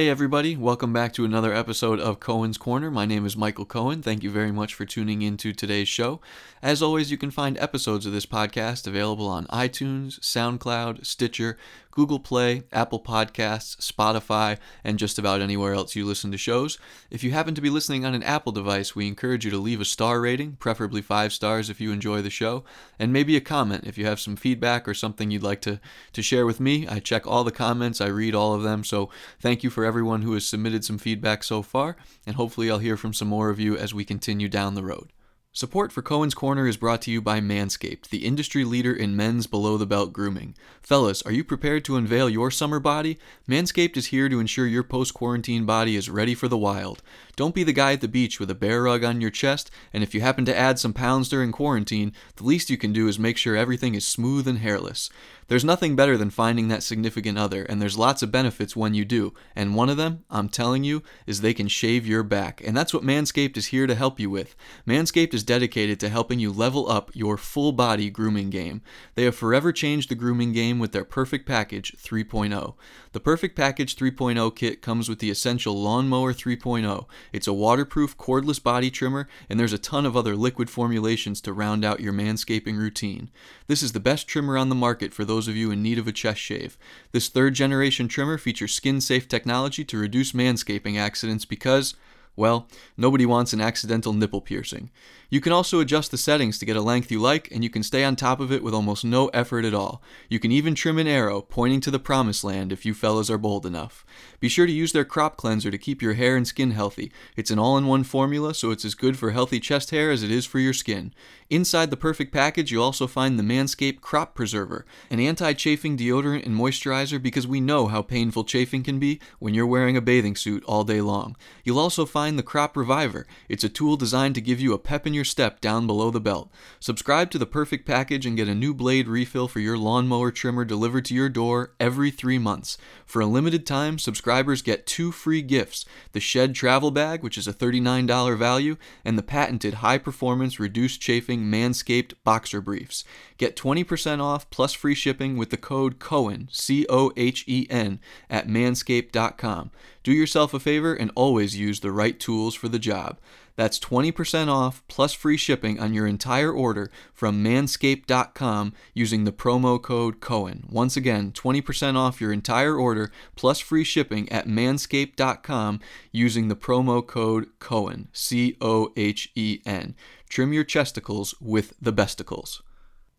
Hey, everybody, welcome back to another episode of Cohen's Corner. My name is Michael Cohen. Thank you very much for tuning into today's show. As always, you can find episodes of this podcast available on iTunes, SoundCloud, Stitcher, Google Play, Apple Podcasts, Spotify, and just about anywhere else you listen to shows. If you happen to be listening on an Apple device, we encourage you to leave a star rating, preferably five stars if you enjoy the show, and maybe a comment if you have some feedback or something you'd like to, to share with me. I check all the comments, I read all of them, so thank you for everyone who has submitted some feedback so far, and hopefully I'll hear from some more of you as we continue down the road. Support for Cohen's Corner is brought to you by Manscaped, the industry leader in men's below the belt grooming. Fellas, are you prepared to unveil your summer body? Manscaped is here to ensure your post quarantine body is ready for the wild. Don't be the guy at the beach with a bear rug on your chest, and if you happen to add some pounds during quarantine, the least you can do is make sure everything is smooth and hairless. There's nothing better than finding that significant other, and there's lots of benefits when you do. And one of them, I'm telling you, is they can shave your back. And that's what Manscaped is here to help you with. Manscaped is dedicated to helping you level up your full body grooming game. They have forever changed the grooming game with their Perfect Package 3.0. The Perfect Package 3.0 kit comes with the essential Lawnmower 3.0. It's a waterproof cordless body trimmer, and there's a ton of other liquid formulations to round out your manscaping routine. This is the best trimmer on the market for those of you in need of a chest shave. This third generation trimmer features skin safe technology to reduce manscaping accidents because, well, nobody wants an accidental nipple piercing. You can also adjust the settings to get a length you like, and you can stay on top of it with almost no effort at all. You can even trim an arrow pointing to the promised land if you fellas are bold enough. Be sure to use their crop cleanser to keep your hair and skin healthy. It's an all in one formula, so it's as good for healthy chest hair as it is for your skin. Inside the perfect package, you'll also find the Manscaped Crop Preserver, an anti chafing deodorant and moisturizer because we know how painful chafing can be when you're wearing a bathing suit all day long. You'll also find the Crop Reviver. It's a tool designed to give you a pep in your your step down below the belt. Subscribe to the perfect package and get a new blade refill for your lawnmower trimmer delivered to your door every three months. For a limited time, subscribers get two free gifts the Shed Travel Bag, which is a $39 value, and the patented high performance reduced chafing Manscaped Boxer Briefs. Get 20% off plus free shipping with the code COHEN, C O H E N, at manscaped.com. Do yourself a favor and always use the right tools for the job. That's 20% off plus free shipping on your entire order from manscaped.com using the promo code Cohen. Once again, 20% off your entire order plus free shipping at manscaped.com using the promo code Cohen. C O H E N. Trim your chesticles with the besticles.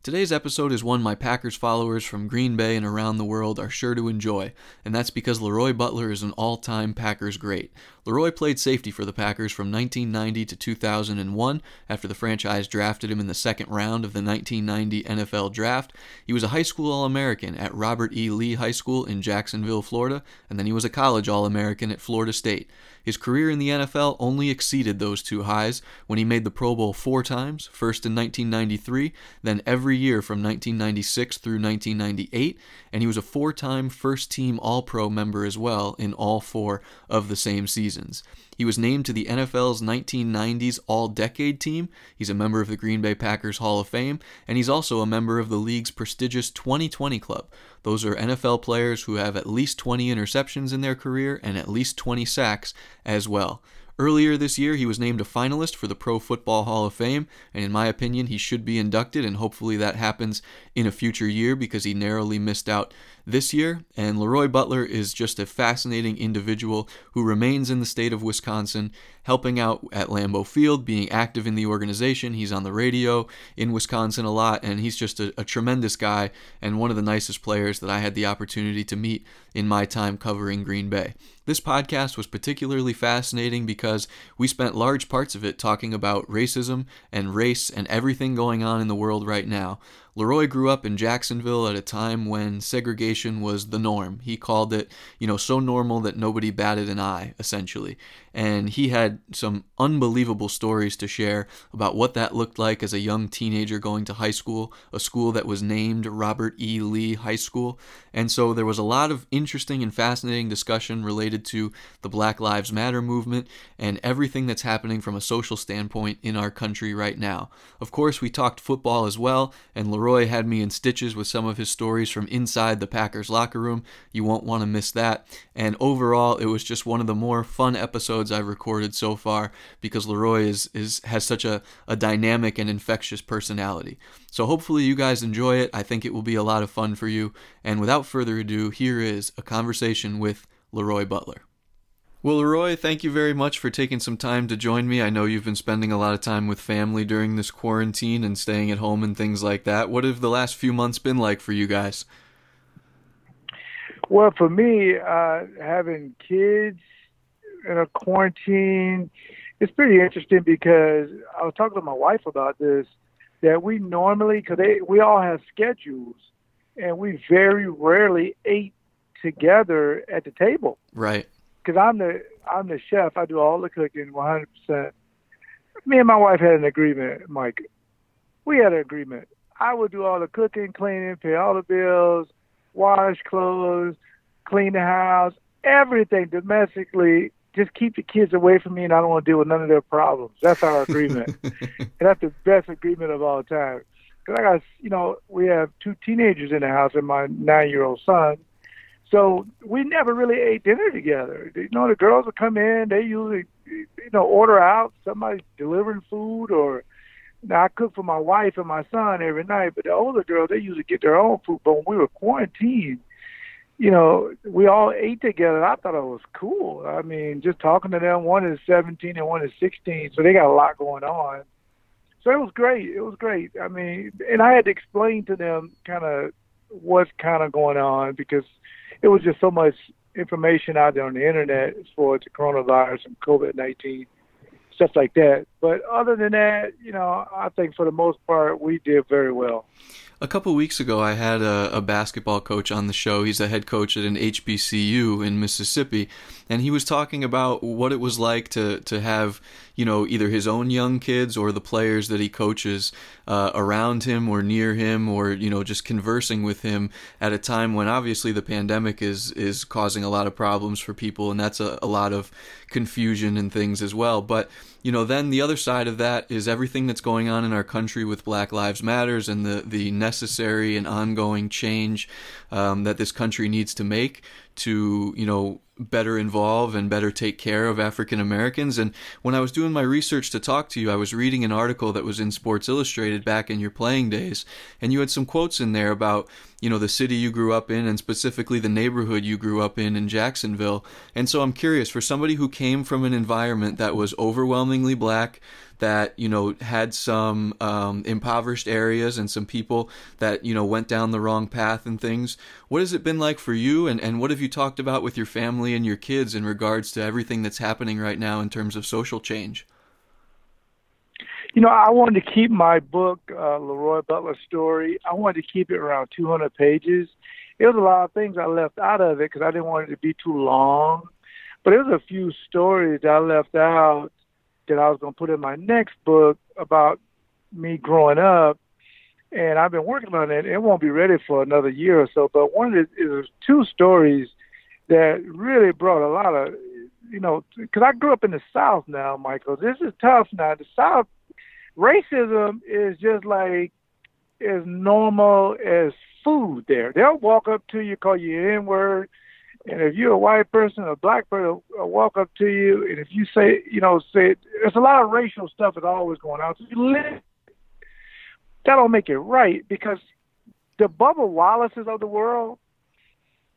Today's episode is one my Packers followers from Green Bay and around the world are sure to enjoy, and that's because LeRoy Butler is an all time Packers great. LeRoy played safety for the Packers from 1990 to 2001 after the franchise drafted him in the second round of the 1990 NFL Draft. He was a high school All American at Robert E. Lee High School in Jacksonville, Florida, and then he was a college All American at Florida State. His career in the NFL only exceeded those two highs when he made the Pro Bowl four times, first in 1993, then every year from 1996 through 1998, and he was a four time first team All Pro member as well in all four of the same seasons. He was named to the NFL's 1990s All Decade team. He's a member of the Green Bay Packers Hall of Fame, and he's also a member of the league's prestigious 2020 Club. Those are NFL players who have at least 20 interceptions in their career and at least 20 sacks as well. Earlier this year, he was named a finalist for the Pro Football Hall of Fame, and in my opinion, he should be inducted, and hopefully that happens in a future year because he narrowly missed out this year. And LeRoy Butler is just a fascinating individual who remains in the state of Wisconsin, helping out at Lambeau Field, being active in the organization. He's on the radio in Wisconsin a lot, and he's just a, a tremendous guy and one of the nicest players that I had the opportunity to meet in my time covering Green Bay. This podcast was particularly fascinating because we spent large parts of it talking about racism and race and everything going on in the world right now. LeRoy grew up in Jacksonville at a time when segregation was the norm. He called it, you know, so normal that nobody batted an eye, essentially. And he had some unbelievable stories to share about what that looked like as a young teenager going to high school, a school that was named Robert E. Lee High School. And so there was a lot of interesting and fascinating discussion related to the Black Lives Matter movement and everything that's happening from a social standpoint in our country right now. Of course, we talked football as well, and Leroy had me in stitches with some of his stories from inside the Packers locker room. You won't want to miss that. And overall, it was just one of the more fun episodes I've recorded so far because Leroy is, is has such a, a dynamic and infectious personality. So hopefully you guys enjoy it. I think it will be a lot of fun for you. And without further ado, here is a conversation with Leroy Butler. Well, Roy, thank you very much for taking some time to join me. I know you've been spending a lot of time with family during this quarantine and staying at home and things like that. What have the last few months been like for you guys? Well, for me, uh, having kids in a quarantine, it's pretty interesting because I was talking to my wife about this. That we normally, because we all have schedules, and we very rarely ate together at the table. Right because I'm the I'm the chef. I do all the cooking, 100. percent Me and my wife had an agreement, Mike. We had an agreement. I would do all the cooking, cleaning, pay all the bills, wash clothes, clean the house, everything domestically. Just keep the kids away from me, and I don't want to deal with none of their problems. That's our agreement, and that's the best agreement of all time. Because I got, you know, we have two teenagers in the house and my nine-year-old son so we never really ate dinner together. You know, the girls would come in. They usually, you know, order out. Somebody delivering food, or now I cook for my wife and my son every night. But the older girls, they usually get their own food. But when we were quarantined, you know, we all ate together. I thought it was cool. I mean, just talking to them. One is 17 and one is 16, so they got a lot going on. So it was great. It was great. I mean, and I had to explain to them kind of what's kind of going on because it was just so much information out there on the internet as far as the coronavirus and COVID nineteen, stuff like that. But other than that, you know, I think for the most part we did very well. A couple weeks ago, I had a, a, basketball coach on the show. He's a head coach at an HBCU in Mississippi, and he was talking about what it was like to to have you know either his own young kids or the players that he coaches uh, around him or near him or you know just conversing with him at a time when obviously the pandemic is is causing a lot of problems for people, and that's a, a lot of confusion and things as well. But you know, then the other side of that is everything that's going on in our country with Black Lives Matters and the the necessary and ongoing change um, that this country needs to make to you know better involve and better take care of African Americans. And when I was doing my research to talk to you, I was reading an article that was in Sports Illustrated back in your playing days, and you had some quotes in there about you know the city you grew up in and specifically the neighborhood you grew up in in Jacksonville. And so I'm curious for somebody who came from an environment that was overwhelmingly black that you know had some um, impoverished areas and some people that you know went down the wrong path and things. What has it been like for you, and and what have you talked about with your family and your kids in regards to everything that's happening right now in terms of social change? You know, I wanted to keep my book, uh, Leroy Butler Story. I wanted to keep it around 200 pages. It was a lot of things I left out of it because I didn't want it to be too long. But there was a few stories I left out that I was going to put in my next book about me growing up. And I've been working on it. It won't be ready for another year or so. But one of the, two stories that really brought a lot of, you know, because I grew up in the South now, Michael. This is tough now. The South, racism is just like as normal as food there. They'll walk up to you, call you N word, and if you're a white person, a black person will walk up to you, and if you say, you know, say, there's a lot of racial stuff that's always going on. So you live, that don't make it right because the Bubba Wallaces of the world,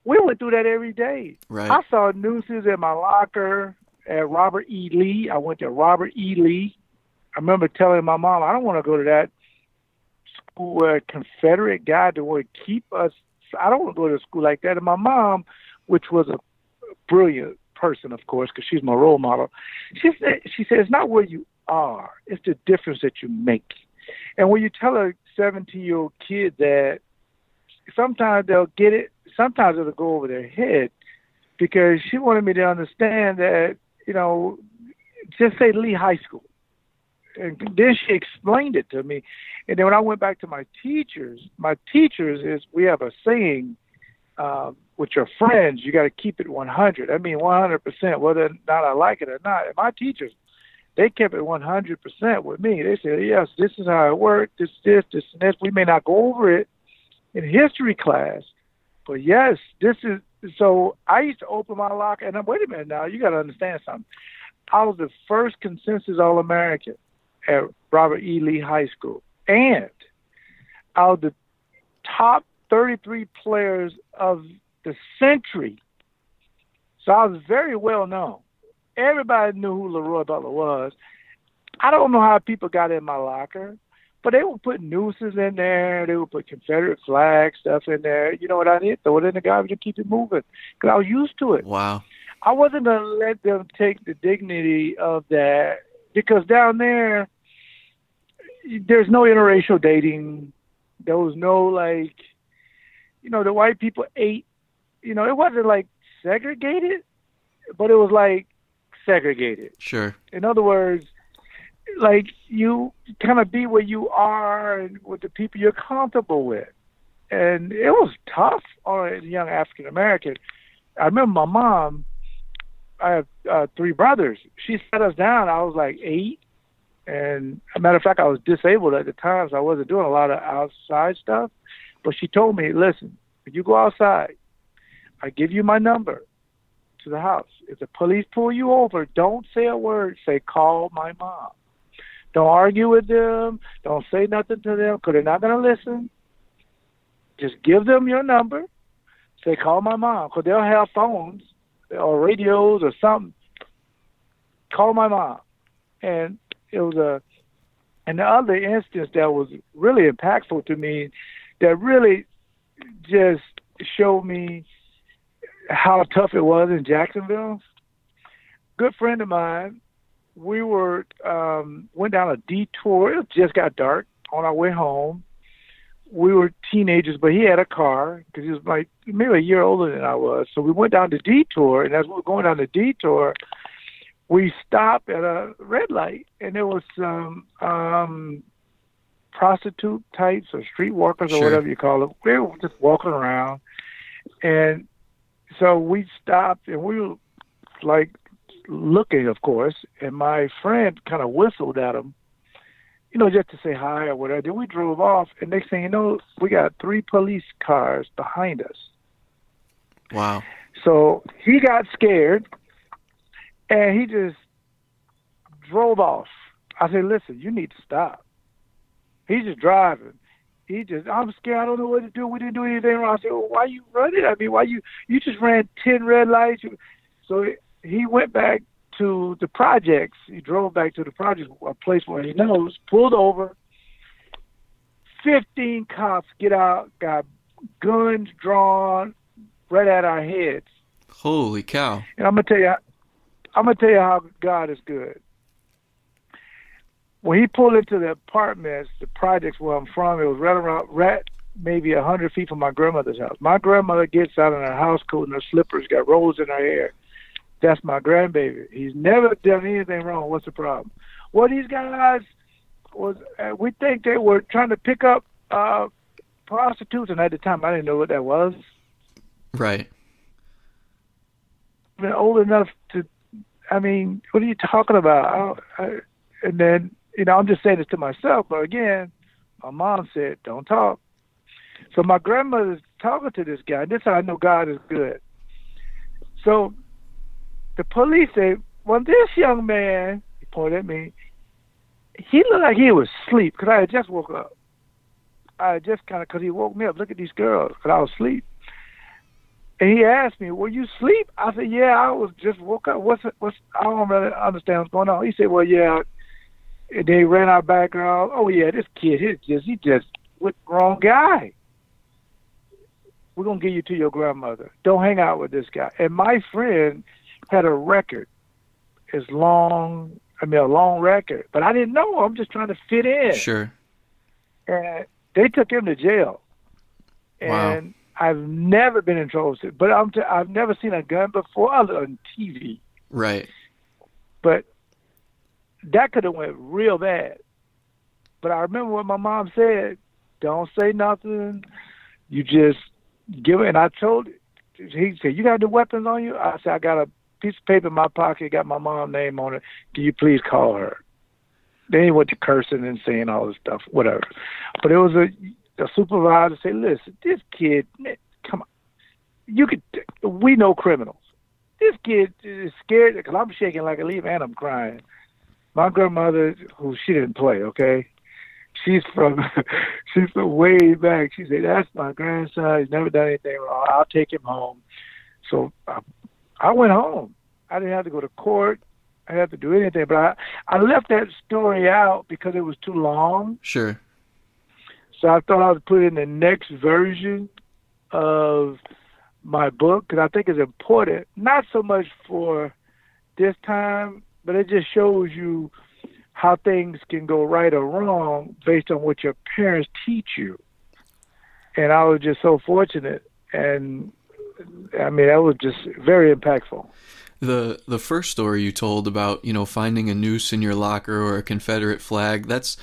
we went through that every day. Right. I saw nooses in my locker at Robert E. Lee. I went to Robert E. Lee. I remember telling my mom, I don't want to go to that school where a Confederate guy that would keep us. I don't want to go to a school like that. And my mom which was a brilliant person, of course, because she's my role model. She said, she said, it's not where you are, it's the difference that you make. And when you tell a 17 year old kid that, sometimes they'll get it, sometimes it'll go over their head because she wanted me to understand that, you know, just say Lee High School. And then she explained it to me. And then when I went back to my teachers, my teachers is we have a saying um, with your friends, you got to keep it 100. I mean, 100%, whether or not I like it or not. And my teachers, they kept it 100% with me. They said, yes, this is how it worked, this, this, this, and this. We may not go over it in history class, but yes, this is. So I used to open my locker, and I'm, wait a minute now, you got to understand something. I was the first consensus All American at Robert E. Lee High School, and I was the top 33 players of the century. So I was very well known. Everybody knew who Leroy Butler was. I don't know how people got in my locker, but they would put nooses in there. They would put Confederate flag stuff in there. You know what I did? Throw it in the garbage and keep it moving because I was used to it. Wow. I wasn't going to let them take the dignity of that because down there, there's no interracial dating. There was no like, you know, the white people ate. You know, it wasn't like segregated, but it was like segregated. Sure. In other words, like you kind of be where you are and with the people you're comfortable with. And it was tough on a young African American. I remember my mom. I have uh, three brothers. She sat us down. I was like eight, and a matter of fact, I was disabled at the time, so I wasn't doing a lot of outside stuff. But she told me, "Listen, if you go outside, I give you my number to the house. If the police pull you over, don't say a word. Say, call my mom. Don't argue with them. Don't say nothing to them because they're not going to listen. Just give them your number. Say, call my mom because they'll have phones or radios or something. Call my mom. And it was a, and the other instance that was really impactful to me that really just showed me how tough it was in Jacksonville. Good friend of mine, we were um, went down a detour. It just got dark on our way home. We were teenagers, but he had a car because he was like maybe a year older than I was. So we went down the detour, and as we were going down the detour, we stopped at a red light, and there was some um, prostitute types or street walkers or whatever you call them. They were just walking around, and so we stopped and we were like looking, of course, and my friend kind of whistled at him, you know, just to say hi or whatever. Then we drove off, and next thing you know, we got three police cars behind us. Wow. So he got scared, and he just drove off. I said, "Listen, you need to stop." He's just driving. He just, I'm scared. I don't know what to do. We didn't do anything wrong. I said, well, why you running? I mean, why you, you just ran 10 red lights. So he went back to the projects. He drove back to the projects, a place where he knows, pulled over. 15 cops get out, got guns drawn right at our heads. Holy cow. And I'm gonna tell you, I'm gonna tell you how God is good. When he pulled into the apartments, the projects where I'm from, it was right around, right maybe a hundred feet from my grandmother's house. My grandmother gets out in her house coat and her slippers, got rolls in her hair. That's my grandbaby. He's never done anything wrong. What's the problem? Well, these guys was uh, we think they were trying to pick up uh prostitutes, and at the time I didn't know what that was. Right. i been old enough to. I mean, what are you talking about? I, I, and then you know, I'm just saying this to myself. But again, my mom said, "Don't talk." So my grandmother's talking to this guy. This is how I know God is good. So the police say, "Well, this young man," he pointed at me. He looked like he was asleep because I had just woke up. I just kind of because he woke me up. Look at these girls because I was asleep. And he asked me, "Were you asleep?" I said, "Yeah, I was just woke up. What's what's? I don't really understand what's going on." He said, "Well, yeah." They ran our background. Oh yeah, this kid, he just he just with wrong guy. We're gonna give you to your grandmother. Don't hang out with this guy. And my friend had a record as long. I mean, a long record, but I didn't know. I'm just trying to fit in Sure. and they took him to jail. Wow. And I've never been in trouble, but I'm t- I've never seen a gun before other than TV. Right. But that could have went real bad. But I remember what my mom said: "Don't say nothing. You just give it." And I told he said, "You got the weapons on you?" I said, "I got a piece of paper in my pocket, got my mom's name on it. Can you please call her? Then he went to cursing and saying all this stuff, whatever. But it was a, a supervisor say, listen, this kid, man, come on. You could, we know criminals. This kid is scared because I'm shaking like a leaf and I'm crying. My grandmother, who she didn't play, okay? She's from, she's from way back. She said, that's my grandson. He's never done anything wrong. I'll take him home. So I, I went home. I didn't have to go to court. I didn't have to do anything. But I, I left that story out because it was too long. Sure. So I thought I would put in the next version of my book because I think it's important, not so much for this time, but it just shows you how things can go right or wrong based on what your parents teach you. And I was just so fortunate, and I mean, that was just very impactful. The the first story you told about, you know, finding a noose in your locker or a Confederate flag, that's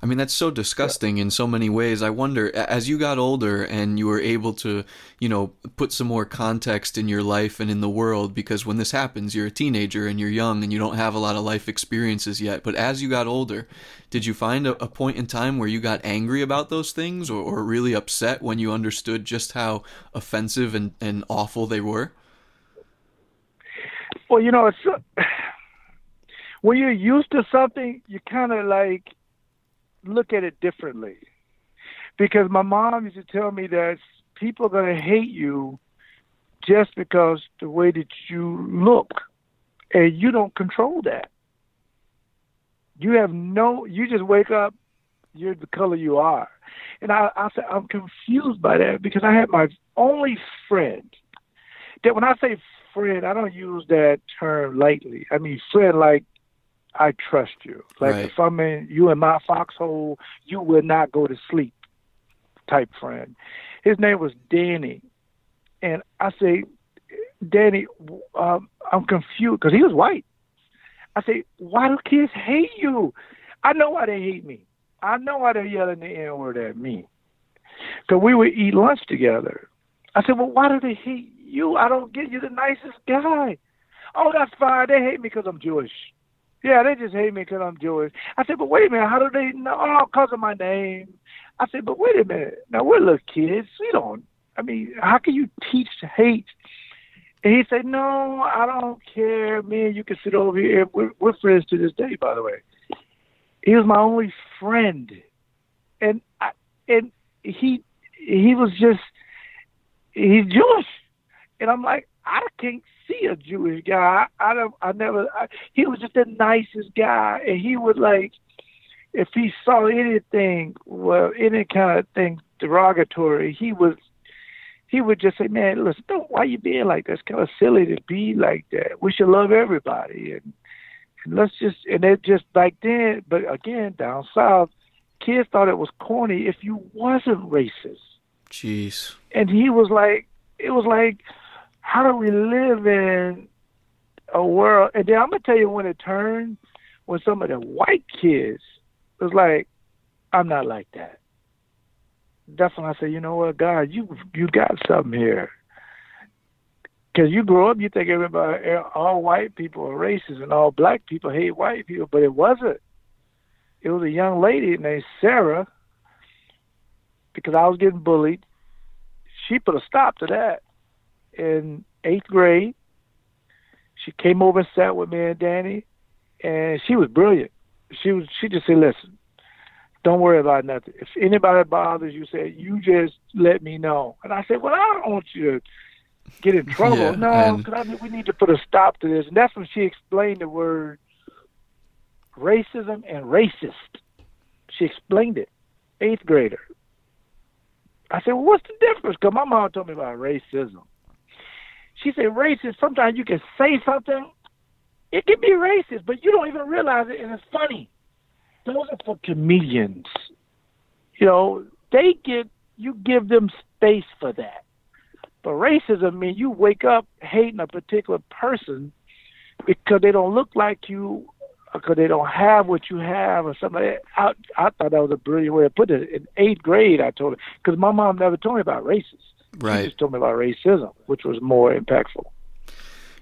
I mean, that's so disgusting in so many ways. I wonder, as you got older and you were able to, you know, put some more context in your life and in the world, because when this happens, you're a teenager and you're young and you don't have a lot of life experiences yet. But as you got older, did you find a, a point in time where you got angry about those things or, or really upset when you understood just how offensive and, and awful they were? Well, you know, it's when you're used to something, you kind of like look at it differently. Because my mom used to tell me that people are going to hate you just because the way that you look, and you don't control that. You have no. You just wake up. You're the color you are, and I, I said I'm confused by that because I had my only friend. That when I say friend, I don't use that term lightly. I mean friend like I trust you. Like Right. if I'm in you in my foxhole, you will not go to sleep. Type friend. His name was Danny, and I say, Danny, um, I'm confused because he was white. I say, why do kids hate you? I know why they hate me. I know why they're yelling the N word at me. Because we would eat lunch together. I said, well, why do they hate you? I don't get you the nicest guy. Oh, that's fine. They hate me because I'm Jewish. Yeah, they just hate me because I'm Jewish. I said, but wait a minute. How do they know? Oh, because of my name. I said, but wait a minute. Now, we're little kids. We don't, I mean, how can you teach hate? And he said, no, I don't care. Me and you can sit over here. We're, we're friends to this day, by the way. He was my only friend. And I, and he he was just he's Jewish, and I'm like I can't see a Jewish guy. I, I don't. I never. I, he was just the nicest guy, and he would like if he saw anything, well, any kind of thing derogatory, he was he would just say, "Man, listen, don't, why you being like that? It's kind of silly to be like that. We should love everybody, and, and let's just." And it just back then, but again, down south, kids thought it was corny if you wasn't racist Jeez. and he was like, it was like, how do we live in a world? And then I'm gonna tell you when it turned, when some of the white kids was like, I'm not like that. That's when I said, you know what, God, you you got something here. Because you grow up, you think everybody, all white people are racist and all black people hate white people, but it wasn't. It was a young lady named Sarah. Because I was getting bullied, she put a stop to that in eighth grade. She came over and sat with me and Danny, and she was brilliant. She was. She just said, "Listen, don't worry about nothing. If anybody bothers you, say you just let me know." And I said, "Well, I don't want you to get in trouble. Yeah, no, because I mean, we need to put a stop to this." And that's when she explained the word racism and racist. She explained it. Eighth grader. I said, well, what's the difference? Because my mom told me about racism. She said, racist, sometimes you can say something, it can be racist, but you don't even realize it, and it's funny. Those are for comedians. You know, they get, you give them space for that. But racism means you wake up hating a particular person because they don't look like you, because they don't have what you have, or something. I, I thought that was a brilliant way to put it. In eighth grade, I told her because my mom never told me about racism. Right. just told me about racism, which was more impactful.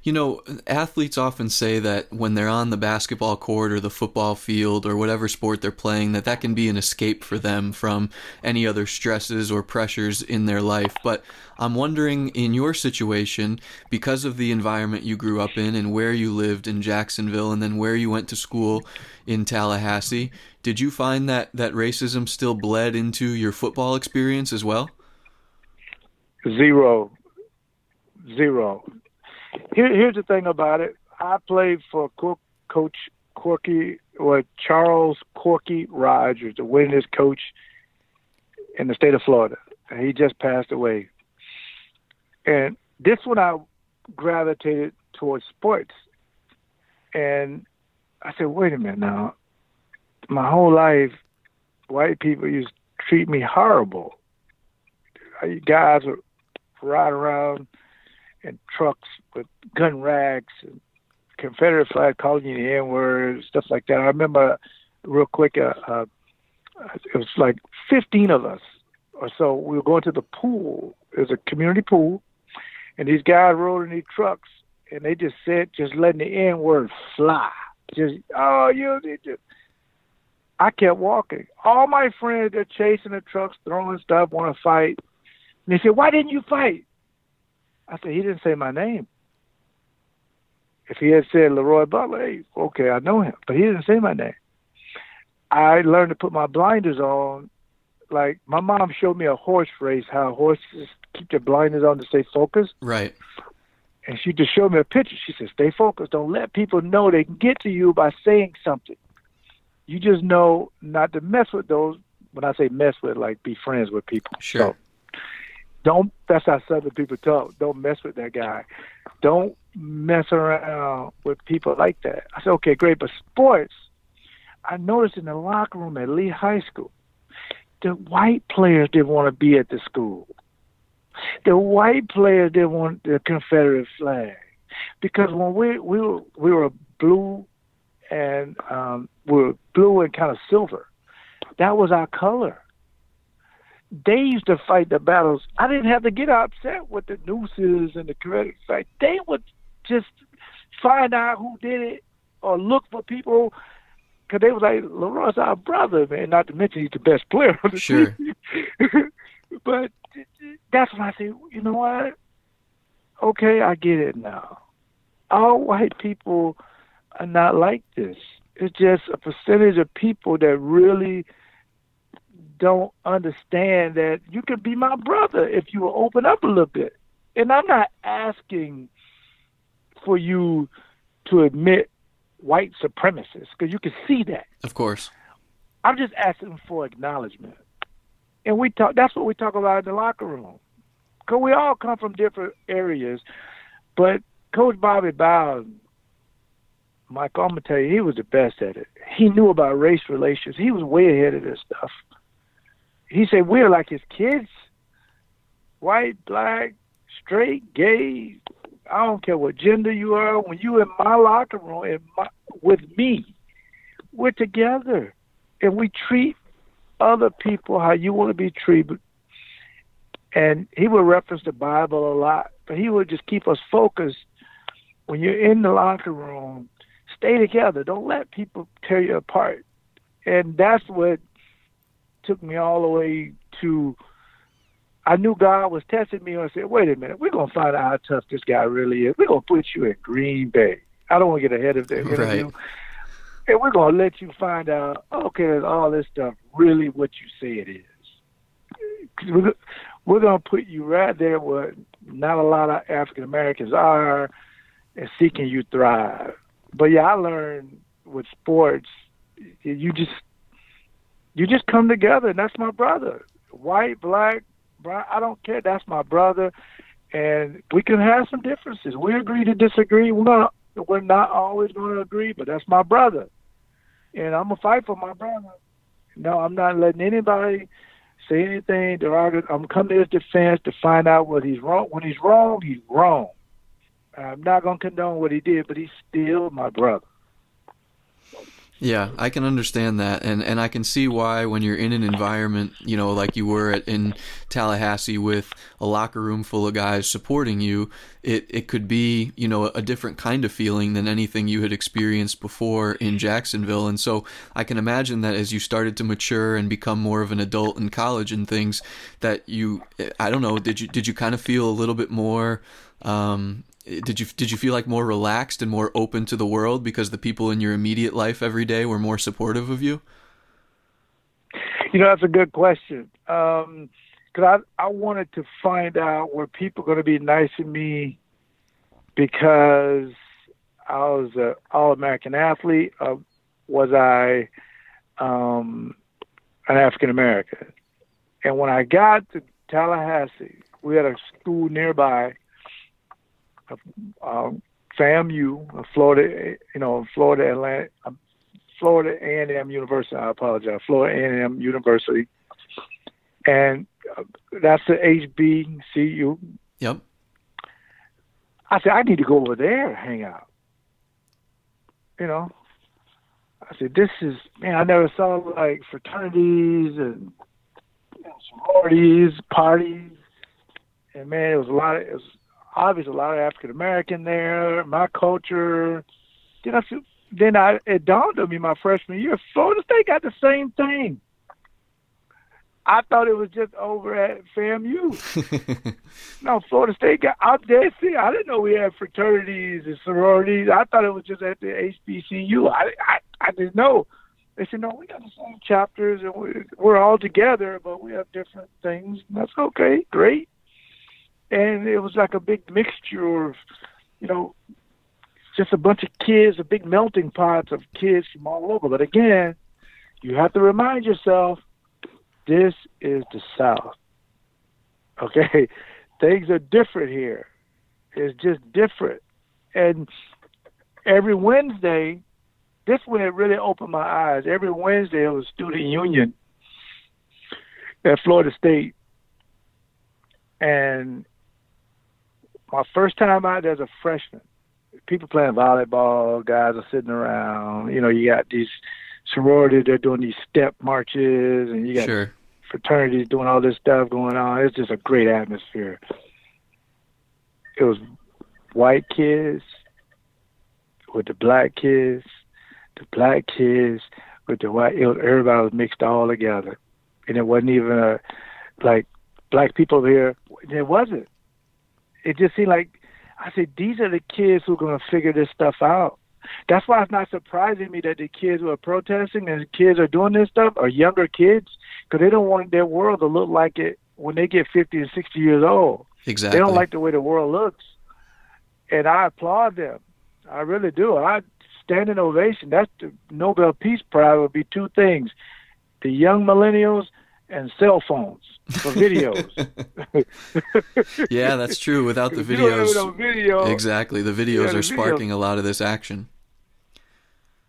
You know, athletes often say that when they're on the basketball court or the football field or whatever sport they're playing, that that can be an escape for them from any other stresses or pressures in their life. But I'm wondering, in your situation, because of the environment you grew up in and where you lived in Jacksonville and then where you went to school in Tallahassee, did you find that that racism still bled into your football experience as well? Zero. Zero. Here, here's the thing about it. I played for Coach Corky, or Charles Corky Rogers, the winningest coach in the state of Florida. He just passed away. And this one I gravitated towards sports. And I said, wait a minute now. My whole life, white people used to treat me horrible. Guys would ride around in trucks with gun racks and Confederate flag calling you the N word, stuff like that. I remember real quick, uh, uh, it was like 15 of us or so. We were going to the pool. It was a community pool, and these guys rode in these trucks, and they just said, just letting the N word fly. Just, oh, you just. I kept walking. All my friends, they're chasing the trucks, throwing stuff, want to fight. And they said, why didn't you fight? I said, he didn't say my name. If he had said Leroy Butler, hey, okay, I know him, but he didn't say my name. I learned to put my blinders on. Like my mom showed me a horse race, how horses keep their blinders on to stay focused. Right. And she just showed me a picture. She said, "Stay focused. Don't let people know they can get to you by saying something. You just know not to mess with those. When I say mess with, like be friends with people. Sure. So, don't. That's how Southern people talk. Don't mess with that guy. Don't mess around with people like that. I said, okay, great. But sports, I noticed in the locker room at Lee High School, the white players didn't want to be at the school. The white players didn't want the Confederate flag because when we we were we were blue and um, we were blue and kind of silver. That was our color used to fight the battles. I didn't have to get upset with the nooses and the credit fight. They would just find out who did it or look for people because they was like, Leroy's our brother, man. Not to mention he's the best player on the sure. team. but that's when I say, you know what? Okay, I get it now. All white people are not like this. It's just a percentage of people that really – don't understand that you could be my brother if you will open up a little bit. And I'm not asking for you to admit white supremacists because you can see that. Of course. I'm just asking for acknowledgement. And we talk that's what we talk about in the locker room. Because we all come from different areas. But Coach Bobby Bowden, Michael, I'm gonna tell you, he was the best at it. He knew about race relations. He was way ahead of this stuff he said we're like his kids, white, black, straight, gay. I don't care what gender you are. When you in my locker room in my, with me, we're together, and we treat other people how you want to be treated. And he would reference the Bible a lot, but he would just keep us focused. When you're in the locker room, stay together. Don't let people tear you apart. And that's what took me all the way to I knew God was testing me and I said, wait a minute, we're gonna find out how tough this guy really is. We're gonna put you in Green Bay. I don't want to get ahead of the interview. Right. And we're gonna let you find out, okay, all this stuff really what you say it is. We're, we're gonna put you right there where not a lot of African Americans are and seeking you thrive. But yeah, I learned with sports, you just you just come together, and that's my brother. White, black, brown, I don't care. That's my brother, and we can have some differences. We agree to disagree. We're not, we're not always going to agree, but that's my brother, and I'm gonna fight for my brother. No, I'm not letting anybody say anything derogatory. I'm coming to his defense to find out what he's wrong. When he's wrong, he's wrong. I'm not gonna condone what he did, but he's still my brother. Yeah, I can understand that, and and I can see why when you're in an environment, you know, like you were at, in Tallahassee with a locker room full of guys supporting you, it it could be you know a different kind of feeling than anything you had experienced before in Jacksonville, and so I can imagine that as you started to mature and become more of an adult in college and things, that you, I don't know, did you did you kind of feel a little bit more um, did you did you feel like more relaxed and more open to the world because the people in your immediate life every day were more supportive of you? You know, that's a good question. Um, because I I wanted to find out were people going to be nice to me because I was an All American athlete. Uh, was I um, an African American? And when I got to Tallahassee, we had a school nearby um, FAMU, Florida, you know, Florida Atlantic, um, Florida A&M University. I apologize, Florida A&M University, and uh, that's the HBCU. Yep. I said I need to go over there and hang out. You know, I said this is man. I never saw like fraternities and you know, sororities, parties, and man, it was a lot of it was obviously a lot of African American there, my culture. Then I then I it dawned on me my freshman year, Florida State got the same thing. I thought it was just over at FAMU. no, Florida State got out there. See, I didn't know we had fraternities and sororities. I thought it was just at the HBCU. I I, I didn't know. They said, no, we got the same chapters and we're all together, but we have different things. That's okay, great and it was like a big mixture of, you know, just a bunch of kids, a big melting pot of kids from all over. But again, you have to remind yourself, this is the South. Okay, things are different here. It's just different, and every Wednesday, this when it really opened my eyes. Every Wednesday, it was student union at Florida State, and my first time out there as a freshman, people playing volleyball, guys are sitting around. You know, you got these sororities, they're doing these step marches, and you got sure. fraternities doing all this stuff going on. It's just a great atmosphere. It was white kids with the black kids, the black kids with the white. It was, everybody was mixed all together, and it wasn't even a like black people here. It wasn't it just seemed like I said these are the kids who are going to figure this stuff out. That's why it's not surprising me that the kids who are protesting and the kids are doing this stuff are younger kids because they don't want their world to look like it when they get 50 and 60 years old. Exactly. They don't like the way the world looks. And I applaud them. I really do. I standing ovation. That's the Nobel Peace Prize would be two things. The young millennials and cell phones for videos. yeah, that's true. Without the videos, no video, exactly, the videos yeah, are sparking a lot of this action.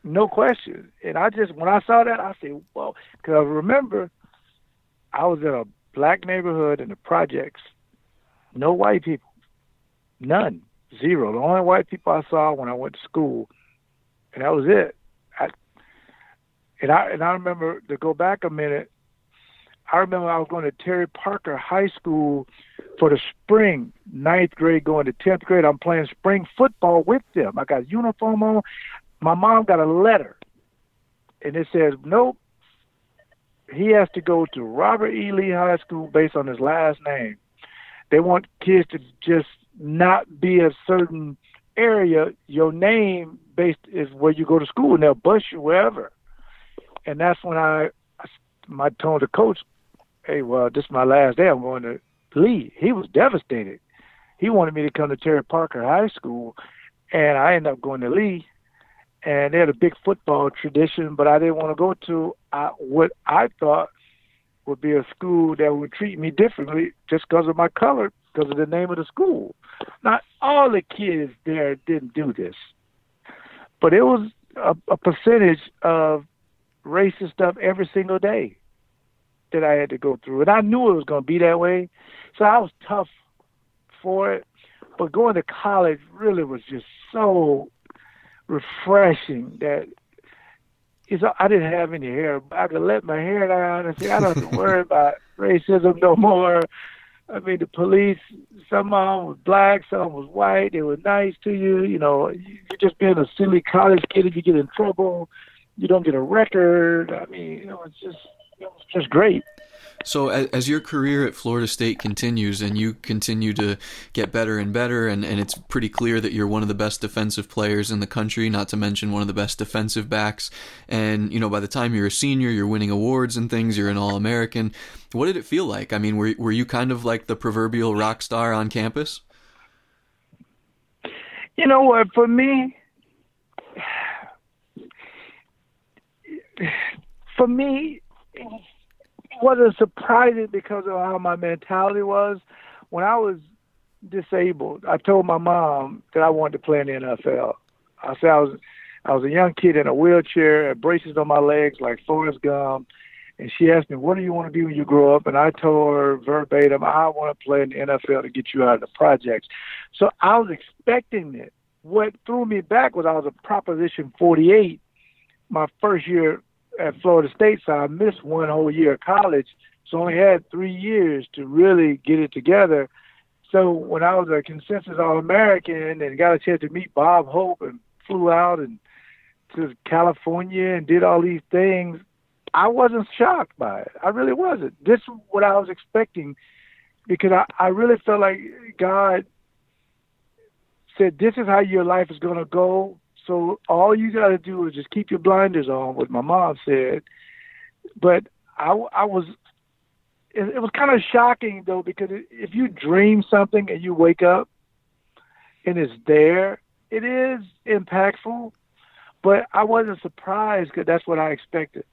No question. And I just when I saw that, I said, "Well," because I remember I was in a black neighborhood in the projects, no white people, none, zero. The only white people I saw when I went to school, and that was it. I, and I and I remember to go back a minute I remember I was going to Terry Parker High School for the spring, ninth grade going to tenth grade. I'm playing spring football with them. I got a uniform on. My mom got a letter, and it says, "Nope, he has to go to Robert E. Lee High School based on his last name. They want kids to just not be a certain area. Your name based is where you go to school, and they'll bus you wherever." And that's when I, my told the coach, hey, well, this is my last day. I'm going to Lee. He was devastated. He wanted me to come to Terry Parker High School, and I ended up going to Lee. And they had a big football tradition, but I didn't want to go to uh, what I thought would be a school that would treat me differently just because of my color, because of the name of the school. Not all the kids there didn't do this, but it was a, a percentage of racist stuff every single day that I had to go through. And I knew it was going to be that way. So I was tough for it. But going to college really was just so refreshing that said, I didn't have any hair. but I could let my hair down and say, I don't have to worry about racism no more. I mean, the police, some of them was black, some was white. They were nice to you. You know, you're just being a silly college kid. If you get in trouble, you don't get a record. I mean, you know, it's just, it was just great. So as, as, your career at Florida State continues and you continue to get better and better, and, and it's pretty clear that you're one of the best defensive players in the country, not to mention one of the best defensive backs. And, you know, by the time you're a senior, you're winning awards and things, you're an All American. What did it feel like? I mean, were, were you kind of like the proverbial rock star on campus? You know what, for me, for me, wasn't surprising because of how my mentality was. When I was disabled, I told my mom that I wanted to play in the NFL. I said I was I was a young kid in a wheelchair, had braces on my legs like Forrest Gump, and she asked me, "What do you want to be when you grow up?" And I told her verbatim, "I want to play in the NFL to get you out of the projects." So I was expecting it. What threw me back was I was a Proposition 48 my first year at Florida State, so I missed one whole year of college. So I only had three years to really get it together. So when I was a consensus All American and got a chance to meet Bob Hope and flew out and to California and did all these things, I wasn't shocked by it. I really wasn't. This is what I was expecting because I, I really felt like God said, This is how your life is going to go. So all you got to do is just keep your blinders on, what my mom said. But I, I was, it, it was kind of shocking though, because if you dream something and you wake up and it's there, it is impactful. But I wasn't surprised because that's what I expected.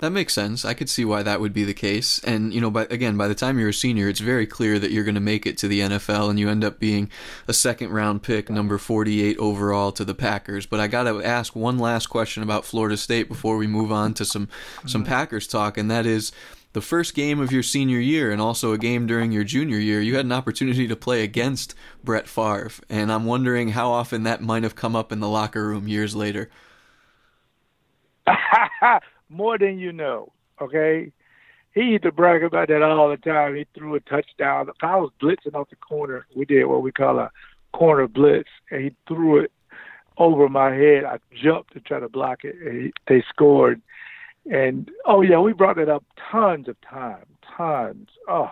That makes sense. I could see why that would be the case. And, you know, but again, by the time you're a senior, it's very clear that you're going to make it to the NFL and you end up being a second round pick, number 48 overall to the Packers. But I got to ask one last question about Florida State before we move on to some, some mm-hmm. Packers talk. And that is the first game of your senior year and also a game during your junior year, you had an opportunity to play against Brett Favre. And I'm wondering how often that might have come up in the locker room years later. more than you know. Okay, he used to brag about that all the time. He threw a touchdown. I was blitzing off the corner, we did what we call a corner blitz, and he threw it over my head. I jumped to try to block it, and he, they scored. And oh yeah, we brought it up tons of times, tons. Oh,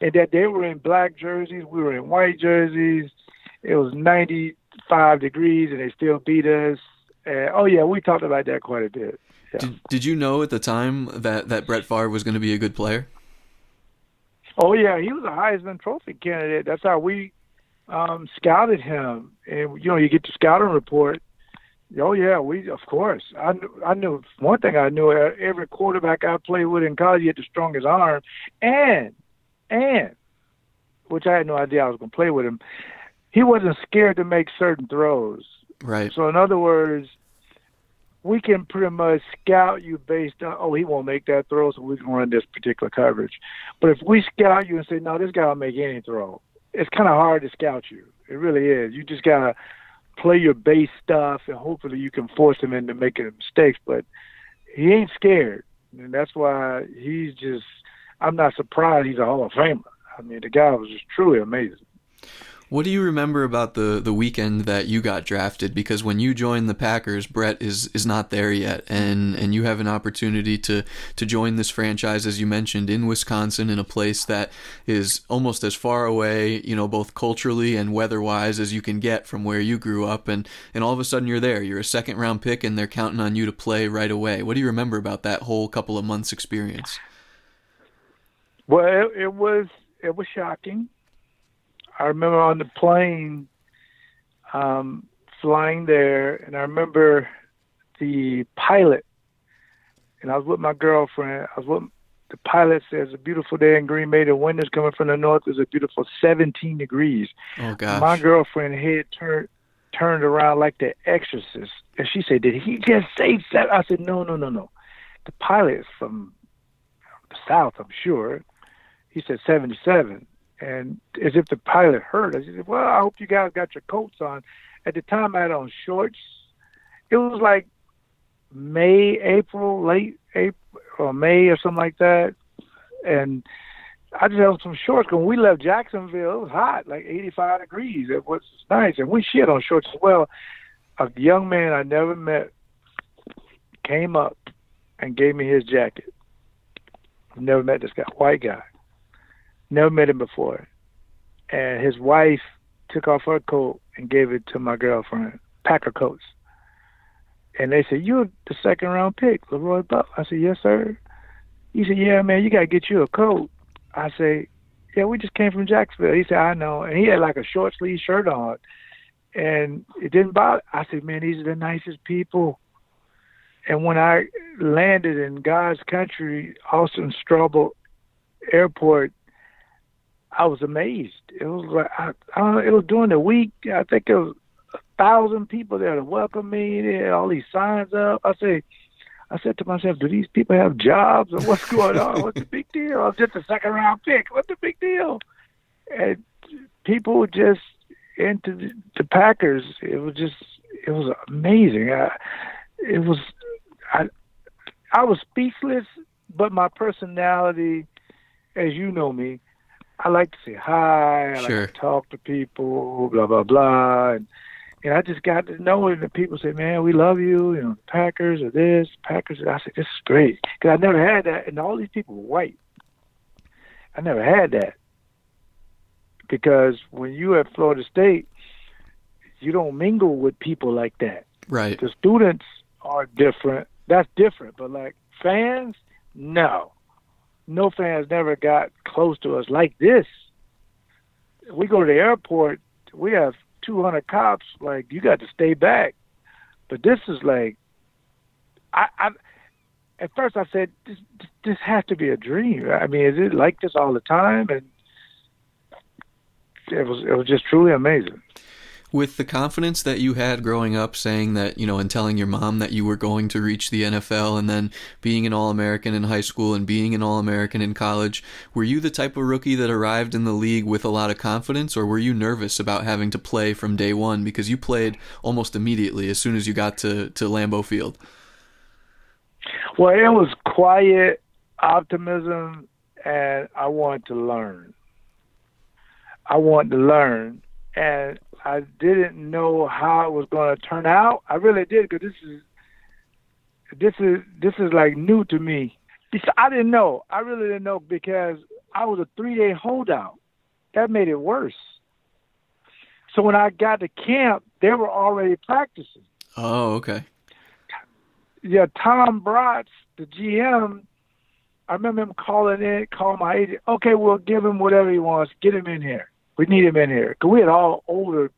and that they were in black jerseys, we were in white jerseys. It was 95 degrees, and they still beat us. And oh yeah, we talked about that quite a bit. Did, did you know at the time that, that Brett Favre was going to be a good player? Oh yeah, he was a Heisman Trophy candidate. That's how we um, scouted him. And you know, you get the scouting report. Oh yeah, we of course. I knew, I knew one thing. I knew every quarterback I played with in college he had the strongest arm, and and which I had no idea I was going to play with him. He wasn't scared to make certain throws. Right. So in other words, we can pretty much scout you based on, oh, he won't make that throw, so we can run this particular coverage. But if we scout you and say, no, this guy will make any throw, it's kind of hard to scout you. It really is. You just got to play your base stuff, and hopefully you can force him into making mistakes. But he ain't scared. And that's why he's just, I'm not surprised he's a Hall of Famer. I mean, the guy was just truly amazing. What do you remember about the, the weekend that you got drafted? Because when you joined the Packers, Brett is, is not there yet, and, and you have an opportunity to, to join this franchise, as you mentioned, in Wisconsin, in a place that is almost as far away, you know, both culturally and weather-wise as you can get from where you grew up, and, and all of a sudden you're there. You're a second-round pick, and they're counting on you to play right away. What do you remember about that whole couple of months experience? Well, it, it was it was shocking I remember on the plane um, flying there, and I remember the pilot, and I was with my girlfriend. I was with the pilot says a beautiful day in Green Bay. The wind is coming from the north. It's a beautiful 17 degrees. Oh gosh! My girlfriend head turned turned around like the Exorcist, and she said, "Did he just say that?" I said, "No, no, no, no. The pilot from the south, I'm sure." He said 77 and as if the pilot heard us. He said, "Well, I hope you guys got your coats on." At the time, I had on shorts. It was like May, April, late April or May or something like that, and I just had some shorts. When we left Jacksonville, it was hot, like 85 degrees. It was nice, and we shit on shorts as well. A young man I never met came up and gave me his jacket. Never met this guy, white guy. Never met him before. And his wife took off her coat and gave it to my girlfriend, Packer coats. And they said, You're the second round pick, Leroy Butler. I said, Yes, sir. He said, Yeah, man, you got to get you a coat. I say, Yeah, we just came from Jacksonville. He said, I know. And he had like a short sleeve shirt on. And it didn't bother. I said, Man, these are the nicest people. And when I landed in God's country, Austin Straubel Airport, I was amazed. It was like I, I don't know, it was during the week. I think it was a thousand people there to welcome me. They had all these signs up. I say, I said to myself, do these people have jobs or what's going on? What's the big deal? I'm just a second round pick. What's the big deal? And people were just into the, the Packers. It was just, it was amazing. I, it was, I, I was speechless, but my personality, as you know me, I like to say hi. I Sure. like to talk to people, blah blah blah, and and I just got to know it. And people say, "Man, we love you." You know, Packers or this, Packers. I said, "This is great," because I never had that, and all these people were white. I never had that because when you at Florida State, you don't mingle with people like that Right. the students are different. That's different. But like fans, no. No fans never got close to us like this. We go to the airport, we have 200 cops. Like, you got to stay back. But this is like, I, I at first I said, this, this has to be a dream. I mean, is it like this all the time? And it was, it was just truly amazing. With the confidence that you had growing up, saying that, you know, and telling your mom that you were going to reach the NFL and then being an All American in high school and being an All American in college, were you the type of rookie that arrived in the league with a lot of confidence or were you nervous about having to play from day one because you played almost immediately as soon as you got to, to Lambeau Field? Well, it was quiet optimism, and I wanted to learn. I wanted to learn, and I didn't know how it was going to turn out. I really did because this is this is this is like new to me. I didn't know. I really didn't know because I was a three day holdout. That made it worse. So when I got to camp, they were already practicing Oh, okay. yeah, Tom Braatz, the GM, I remember him calling in, calling my agent. Okay, we'll give him whatever he wants. Get him in here. We need him in here because we had all older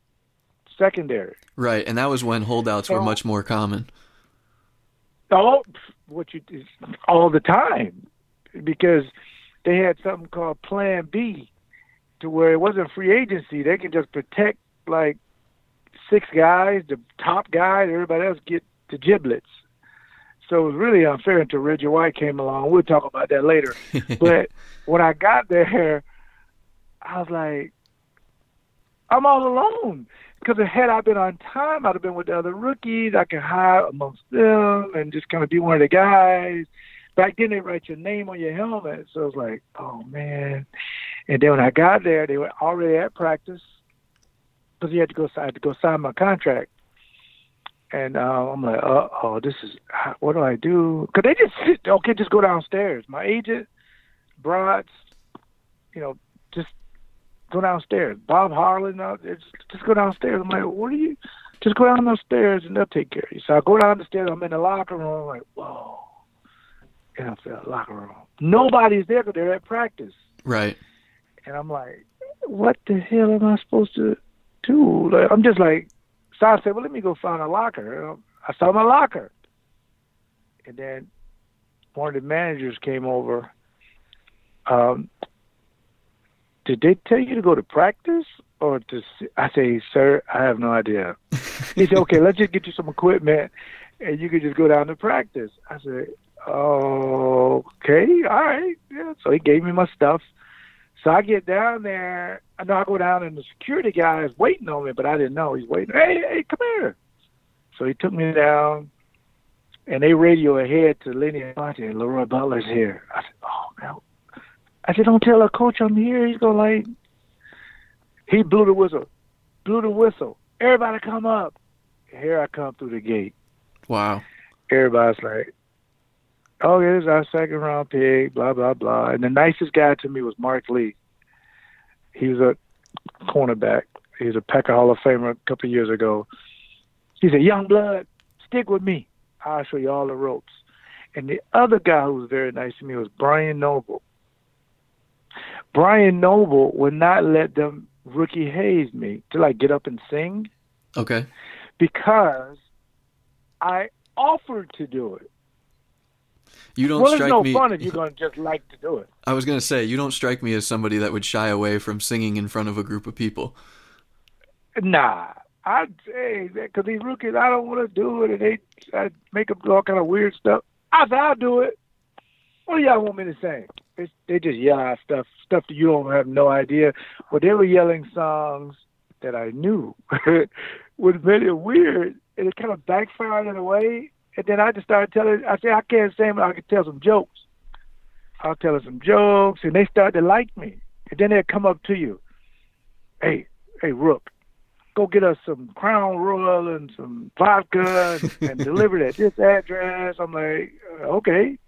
secondary. Right, and that was when holdouts were much more common. Oh, what you all the time because they had something called Plan B, to where it wasn't free agency. They could just protect like six guys, the top guys. Everybody else get the giblets. So it was really unfair until Reggie White came along. We'll talk about that later. but when I got there, I was like, I'm all alone. Because had I been on time, I'd have been with the other rookies. I could hide amongst them and just kind of be one of the guys. Back then, they write your name on your helmet. So it was like, oh, man. And then when I got there, they were already at practice because you had to go, I had to go sign my contract. And uh, I'm like, uh oh, this is, what do I do? Because they just sit, okay, just go downstairs. My agent, Broads, you know, just go downstairs. Bob Harlan, uh, it's, just go downstairs. I'm like, what are you? Just go down those stairs and they'll take care of you. So I go down the stairs. I'm in the locker room. Like, whoa. And I'm like, whoa. NFL locker room. Nobody's there because they're at practice. Right. And I'm like, what the hell am I supposed to do? Like, I'm just like, so I said, well, let me go find a locker. And I saw my locker. And then one of the managers came over. Um, did they tell you to go to practice or to? s- I say, sir, I have no idea. he said, okay, let's just get you some equipment, and you can just go down to practice. I said, okay, all right, yeah. So he gave me my stuff. So I get down there. I know I go down, and the security guy is waiting on me, but I didn't know he's waiting. Hey, hey, come here. So he took me down, and they radio ahead to Lindy Infante and Leroy Butler's here. I said, oh man. I said, don't tell a coach I'm here. He's gonna like. He blew the whistle, blew the whistle. Everybody come up. Here I come through the gate. Wow. Everybody's like, oh, yeah, this is our second round pick, blah blah blah. And the nicest guy to me was Mark Lee. He was a cornerback. He was a Packer Hall of Famer a couple of years ago. He said, "Young blood, stick with me. I'll show you all the ropes." And the other guy who was very nice to me was Brian Noble. Brian Noble would not let them rookie haze me to like get up and sing. Okay. Because I offered to do it. You don't well, strike it's no me. fun if you're going to just like to do it. I was gonna say you don't strike me as somebody that would shy away from singing in front of a group of people. Nah, I'd say that because these rookies, I don't want to do it, and they I make them do all kind of weird stuff. I said, I'll do it. What do y'all want me to sing? They, they just yell stuff, stuff that you don't have no idea. But they were yelling songs that I knew was very weird, and it kind of backfired in a way. And then I just started telling. I said, I can't sing, but I can tell some jokes. I'll tell her some jokes, and they start to like me. And then they'll come up to you, hey, hey, Rook, go get us some Crown Royal and some vodka and, and deliver it at this address. I'm like, okay.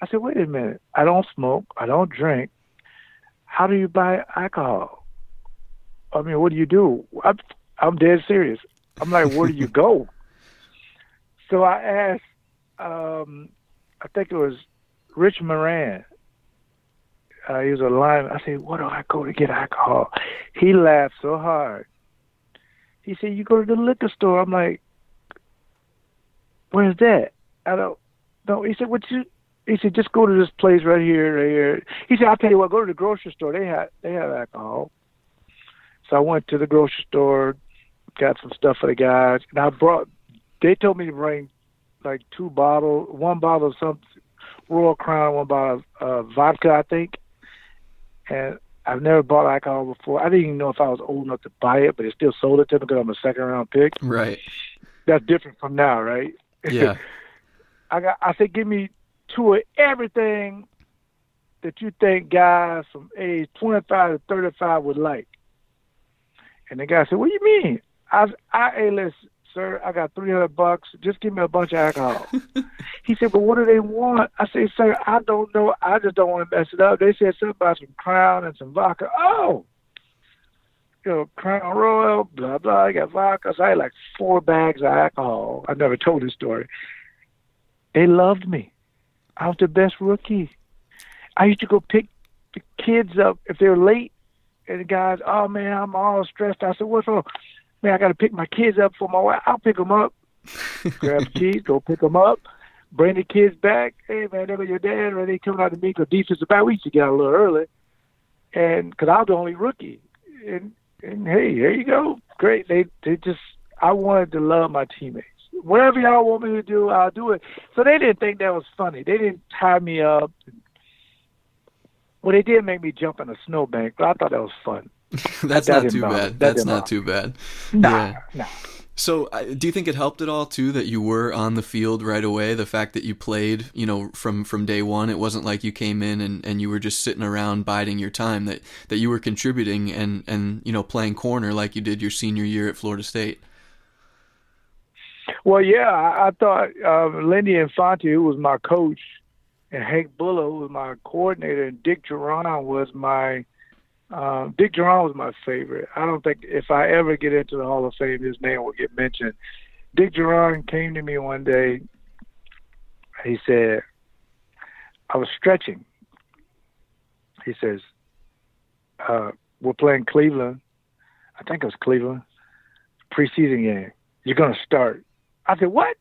I said, wait a minute. I don't smoke. I don't drink. How do you buy alcohol? I mean, what do you do? I'm, I'm dead serious. I'm like, where do you go? so I asked, um, I think it was Rich Moran. Uh, he was a lineman. I said, where do I go to get alcohol? He laughed so hard. He said, you go to the liquor store. I'm like, where's that? I don't know. He said, what you, he said, just go to this place right here, right here. He said, I'll tell you what, go to the grocery store. They have, they have alcohol. So I went to the grocery store, got some stuff for the guys, and I brought, they told me to bring like two bottles, one bottle of some Royal Crown, one bottle of uh, vodka, I think. And I've never bought alcohol before. I didn't even know if I was old enough to buy it, but they still sold it to me because I'm a second round pick. Right. That's different from now, right? Yeah. I got. I said, give me of everything that you think guys from age 25 to 35 would like. And the guy said, "What do you mean?" I, I, hey, listen, sir, I got 300 bucks. Just give me a bunch of alcohol. he said, "But what do they want?" I said, "Sir, I don't know. I just don't want to mess it up." They said something about some Crown and some vodka. Oh, you know, Crown Royal, blah blah. I got vodka. So I had like four bags of alcohol. I never told this story. They loved me. I was the best rookie. I used to go pick the kids up if they were late, and the guys, oh man, I'm all stressed. I said, what's wrong? Man, I got to pick my kids up for my wife. I'll pick them up. Grab the keys, go pick them up. Bring the kids back. Hey man, there go your dad. Or they coming out to me because defensive back. We used to get out a little early, and because I was the only rookie. And and hey, there you go. Great. They they just I wanted to love my teammates. Whatever y'all want me to do, I'll do it. So they didn't think that was funny. They didn't tie me up. Well, they did make me jump in a snowbank, but I thought that was fun. That's That not too bad. that That's didn't bother. too bad. Nah, Yeah. nah. So, uh, do you think it helped at all too that you were on the field right away? The fact that you played, you know, from from day one, it wasn't like you came in and, and you were just sitting around biding your time. That that you were contributing and and you know playing corner like you did your senior year at Florida State. Well, yeah, I, I thought um, Lindy Infante, who was my coach, and Hank Bullough, who was my coordinator, and Dick Jauron was my um, Dick Jauron was my favorite. I don't think if I ever get into the Hall of Fame, his name will get mentioned. Dick Jauron came to me one day. He said, I was stretching. He says, uh, we're playing Cleveland. I think it was Cleveland. Preseason game. You're going to start. I said, what?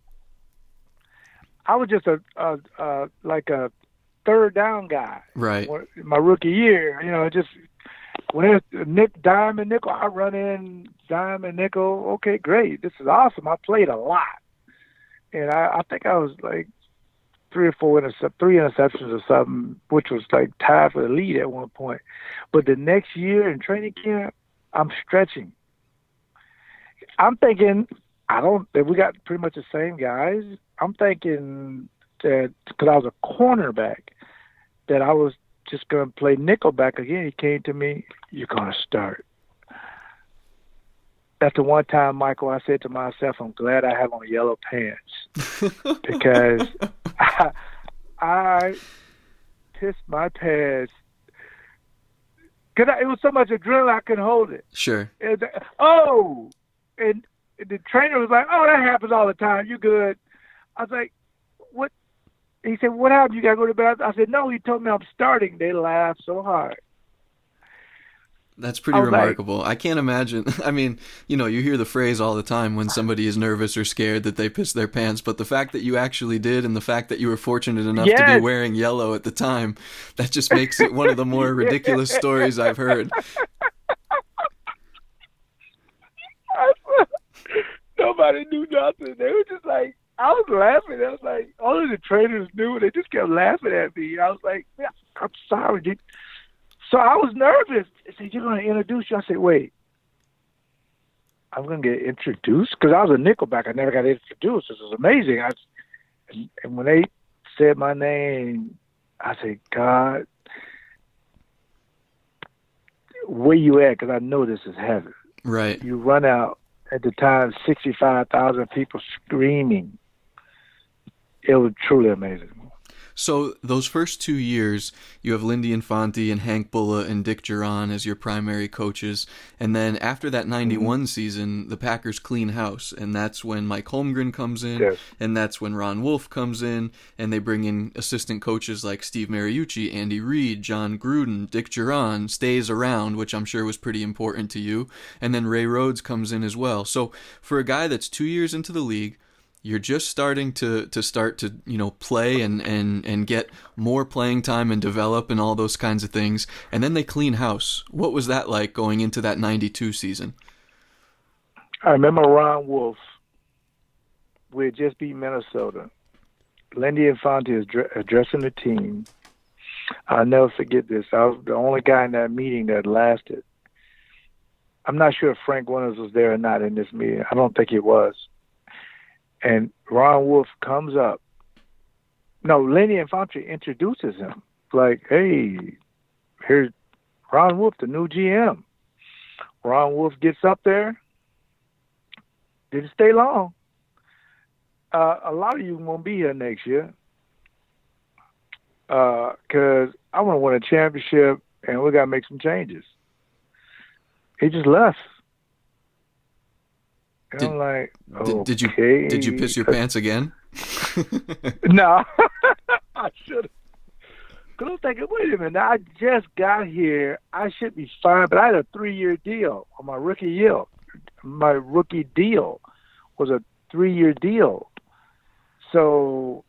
I was just a, a, a like a third down guy Right. my rookie year. You know, just when it's Nick dime and nickel, I run in dime and nickel. Okay, great. This is awesome. I played a lot, and I, I think I was like three or four intercept, three interceptions or something, which was like tied for the lead at one point. But the next year in training camp, I'm stretching. I'm thinking I don't. We got pretty much the same guys. I'm thinking that because I was a cornerback, that I was just going to play nickelback again. He came to me, "You're going to start." That's the one time, Michael, I said to myself, "I'm glad I have on yellow pants because I, I pissed my pants." Cause I, it was so much adrenaline, I couldn't hold it. Sure. And, oh, and the trainer was like, "Oh, that happens all the time. You're good?" I was like, "What?" He said, "What happened? You got to go to bed?" I said, "No." He told me I'm starting. They laughed so hard. That's pretty remarkable. Like, I can't imagine. I mean, you know, you hear the phrase all the time when somebody is nervous or scared that they piss their pants, but the fact that you actually did and the fact that you were fortunate enough yes. to be wearing yellow at the time, that just makes it one of the more ridiculous stories I've heard. Nobody knew nothing. They were just like, I was laughing. I was like, all of the trainers knew. They just kept laughing at me. I was like, I'm sorry, dude. So I was nervous. They said, You're going to introduce you. I said, Wait, I'm going to get introduced? Because I was a nickelback. I never got introduced. This was amazing. I, and when they said my name, I said, God, where you at? Because I know this is heaven. Right. You run out at the time, 65,000 people screaming. It was truly amazing. So those first two years, you have Lindy Infante and Hank Bullough and Dick Jauron as your primary coaches, and then after that '91 mm-hmm. season, the Packers clean house, and that's when Mike Holmgren comes in, yes. and that's when Ron Wolf comes in, and they bring in assistant coaches like Steve Mariucci, Andy Reid, Jon Gruden, Dick Jauron stays around, which I'm sure was pretty important to you, and then Ray Rhodes comes in as well. So for a guy that's two years into the league you're just starting to to start to you know play and and and get more playing time and develop and all those kinds of things. And then they clean house. What was that like going into that 92 season? I remember ron wolf we had just beat minnesota. Lindy infante is addressing the team. I'll never forget this. I was the only guy in that meeting that lasted. I'm not sure if frank winters was there or not in this meeting. I don't think he was and Ron Wolf comes up. No, Lindy Infante introduces him. Like, hey, here's Ron Wolf, the new GM. Ron Wolf gets up there. Didn't stay long. Uh, a lot of you won't be here next year because uh, I want to win a championship and we got to make some changes. He just left. Did, I'm like, did, did, you did you piss your pants again? no, I should. Cause I'm thinking, wait a minute, I just got here. I should be fine, but I had a three-year deal on my rookie deal. My rookie deal was a three-year deal, so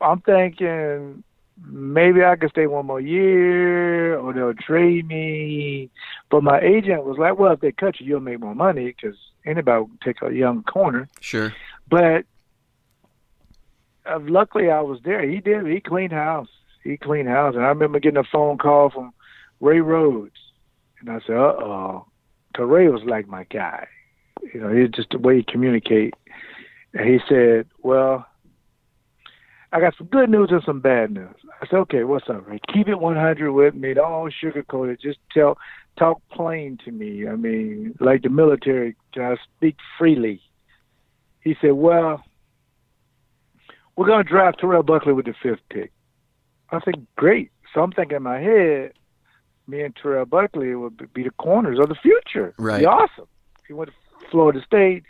I'm thinking maybe I could stay one more year or they'll trade me. But my agent was like, well, if they cut you, you'll make more money because anybody will take a young corner. Sure. But uh, luckily I was there. He did. He cleaned house. He cleaned house. And I remember getting a phone call from Ray Rhodes. And I said, uh-oh. Because Ray was like my guy. You know, he just the way he communicate. And he said, well, I got some good news and some bad news. I said, okay, what's up, Ray? Keep it 100 with me. Don't sugarcoat it. Just tell, talk plain to me. I mean, like the military, can I speak freely? He said, well, we're going to draft Terrell Buckley with the fifth pick. I said, great. So I'm thinking in my head, me and Terrell Buckley would be the corners of the future. Right. Be awesome. He went to Florida State.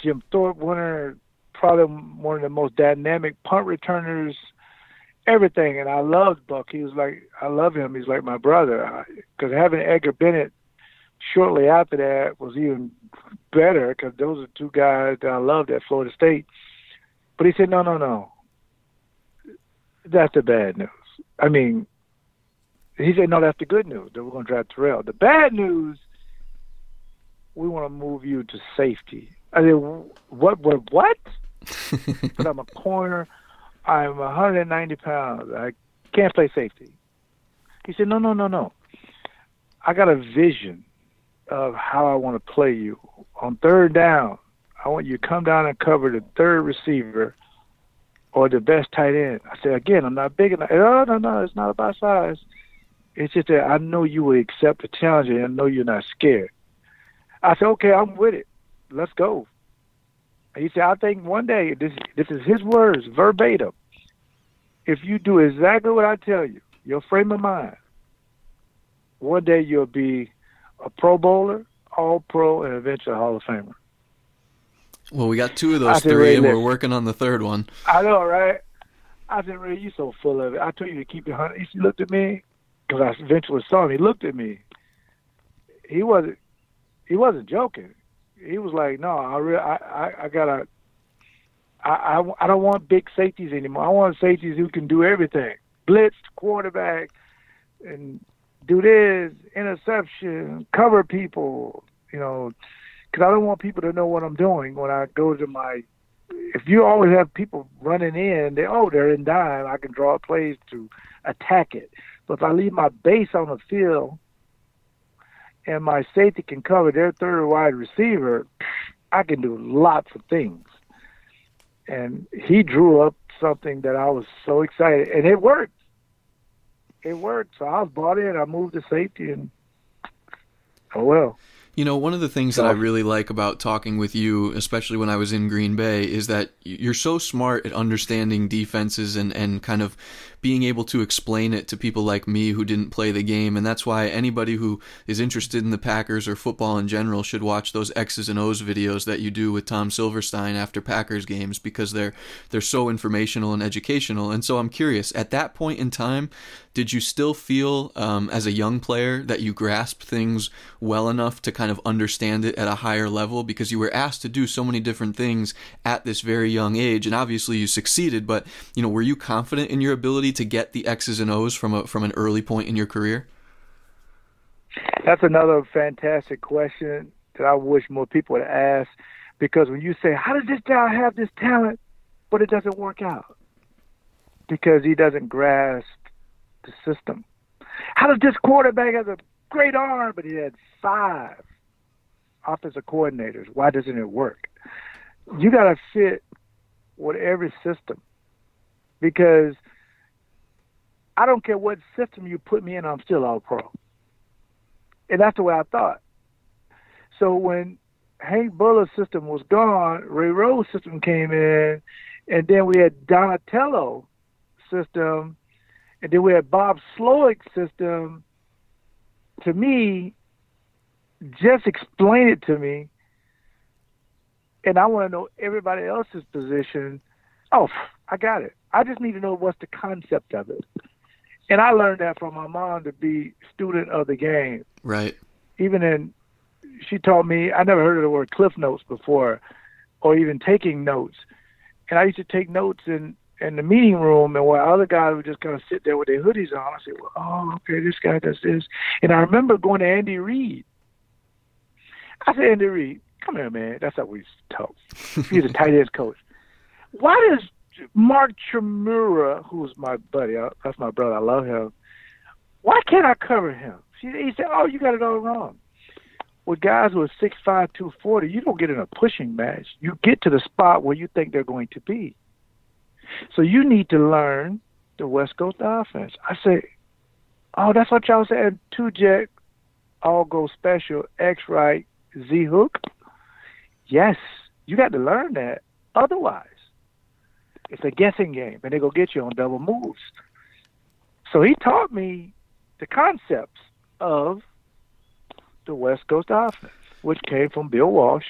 Jim Thorpe winner, probably one of the most dynamic punt returners, everything. And I loved Buck. He was like, I love him. He's like my brother. Because having Edgar Bennett shortly after that was even better because those are two guys that I loved at Florida State. But he said, no, no, no. That's the bad news. I mean, he said, no, that's the good news that we're going to draft Terrell. The bad news, we want to move you to safety. I said, what, what, what? but I'm a corner. I'm 190 pounds. I can't play safety. He said, no, no, no, no. I got a vision of how I want to play you. On third down, I want you to come down and cover the third receiver or the best tight end. I said, again, I'm not big enough. Oh, no, no, it's not about size. It's just that I know you will accept the challenge and I know you're not scared. I said, okay, I'm with it. Let's go. He said, I think one day, this, this is his words, verbatim. If you do exactly what I tell you, your frame of mind, one day you'll be a Pro Bowler, All Pro, and eventually a Hall of Famer. Well, we got two of those three, and we're working on the third one. I know, right? I said, Ray, you're so full of it. I told you to keep it hundred. He looked at me because I eventually saw him. He looked at me. He wasn't. He wasn't joking. He was like, "No, I re- I, I, I gotta. I, I, I don't want big safeties anymore. I want safeties who can do everything: blitz, quarterback, and do this, interception, cover people. You know, because I don't want people to know what I'm doing when I go to my. If you always have people running in, they oh they're in dime. I can draw plays to attack it. But if I leave my base on the field, and my safety can cover their third wide receiver, I can do lots of things. And he drew up something that I was so excited, and it worked. It worked. So I was bought in. I moved to safety, and oh well. You know, one of the things that I really like about talking with you, especially when I was in Green Bay, is that you're so smart at understanding defenses and, and kind of being able to explain it to people like me who didn't play the game. And that's why anybody who is interested in the Packers or football in general should watch those X's and O's videos that you do with Tom Silverstein after Packers games because they're they're so informational and educational. And so I'm curious, at that point in time, did you still feel um, as a young player that you grasped things well enough to kind of understand it at a higher level because you were asked to do so many different things at this very young age and obviously you succeeded but you know were you confident in your ability to get the X's and O's from a from an early point in your career? That's another fantastic question that I wish more people would ask. Because when you say, "How does this guy have this talent, but it doesn't work out?" Because he doesn't grasp the system. How does this quarterback have a great arm, but he had five offensive coordinators? Why doesn't it work? You got to fit with every system because I don't care what system you put me in, I'm still all pro. And that's the way I thought. So when Hank Bullough's system was gone, Ray Rhodes' system came in, and then we had Donatell system, and then we had Bob Slowik's system. To me, just explain it to me, and I want to know everybody else's position. Oh, I got it. I just need to know what's the concept of it. And I learned that from my mom to be student of the game. Right. Even in, she taught me, I never heard of the word cliff notes before, or even taking notes. And I used to take notes in, in the meeting room, and while other guys would just kind of sit there with their hoodies on, I said, well, oh, okay, this guy does this. And I remember going to Andy Reid. I said, Andy Reid, come here, man. That's how we used to talk. He's a tight end coach. Why does Mark Chmura, who's my buddy, that's my brother, I love him. Why can't I cover him? He said, "Oh, you got it all wrong." With guys who are six five, two forty, you don't get in a pushing match. You get to the spot where you think they're going to be. So you need to learn the West Coast offense. I say, "Oh, that's what y'all said. Two jet, all go special, X right, Z hook." Yes, you got to learn that. Otherwise, it's a guessing game, and they go get you on double moves. So he taught me the concepts of the West Coast offense, which came from Bill Walsh.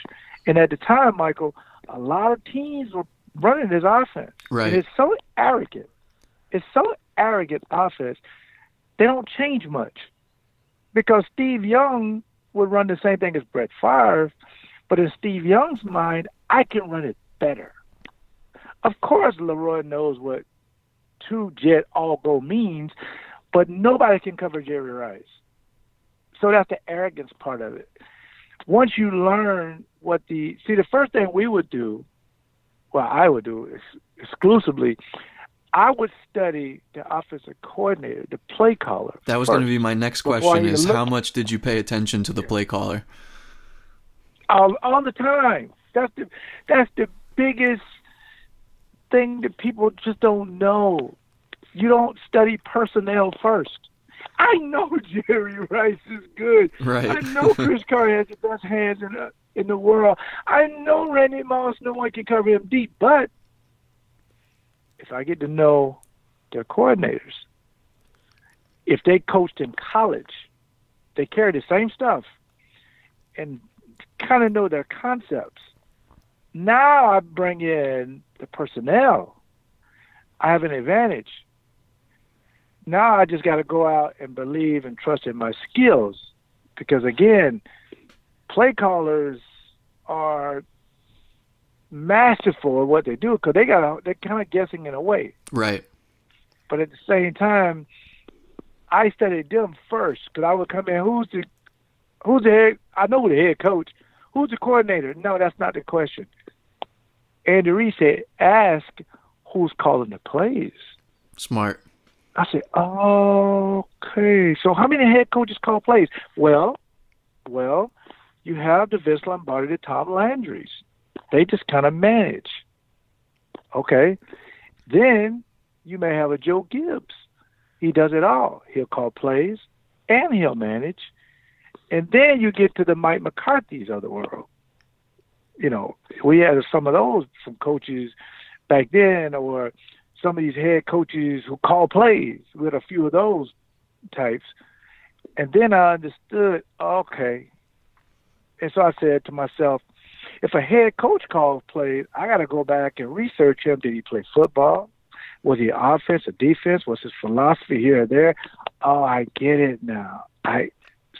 And at the time, Michael, a lot of teams were running his offense. Right. And it's so arrogant. It's so arrogant offense. They don't change much. Because Steve Young would run the same thing as Brett Favre, but in Steve Young's mind, I can run it better. Of course, Leroy knows what two jet all go means, but nobody can cover Jerry Rice. So that's the arrogance part of it. Once you learn what the see, the first thing we would do, well, I would do is exclusively, I would study the offensive coordinator, the play caller. That was going to be my next question: is look, how much did you pay attention to the play caller? All, all the time That's the that's the biggest thing that people just don't know. You don't study personnel first. I know Jerry Rice is good. Right. I know Cris Carter has the best hands in the in the world. I know Randy Moss, no one can cover him deep. But if I get to know their coordinators, if they coached in college, they carry the same stuff and kind of know their concepts. Now I bring in the personnel. I have an advantage. Now I just got to go out and believe and trust in my skills because again, play callers are masterful at what they do because they got they're kind of guessing in a way. Right. But at the same time, I studied them first because I would come in. Who's the who's the head? I know the head coach. Who's the coordinator? No, that's not the question. Andy Reid said, "Ask who's calling the plays." Smart. I said, "Okay, so how many head coaches call plays?" Well, well, you have the Vince Lombardi, the Tom Landrys. They just kind of manage. Okay, then you may have a Joe Gibbs. He does it all. He'll call plays and he'll manage. And then you get to the Mike McCarthy's of the world. You know, we had some of those some coaches back then, or some of these head coaches who call plays. We had a few of those types. And then I understood, okay. And so I said to myself, if a head coach calls plays, I got to go back and research him. Did he play football? Was he offense or defense? Was his philosophy here or there? Oh, I get it now. I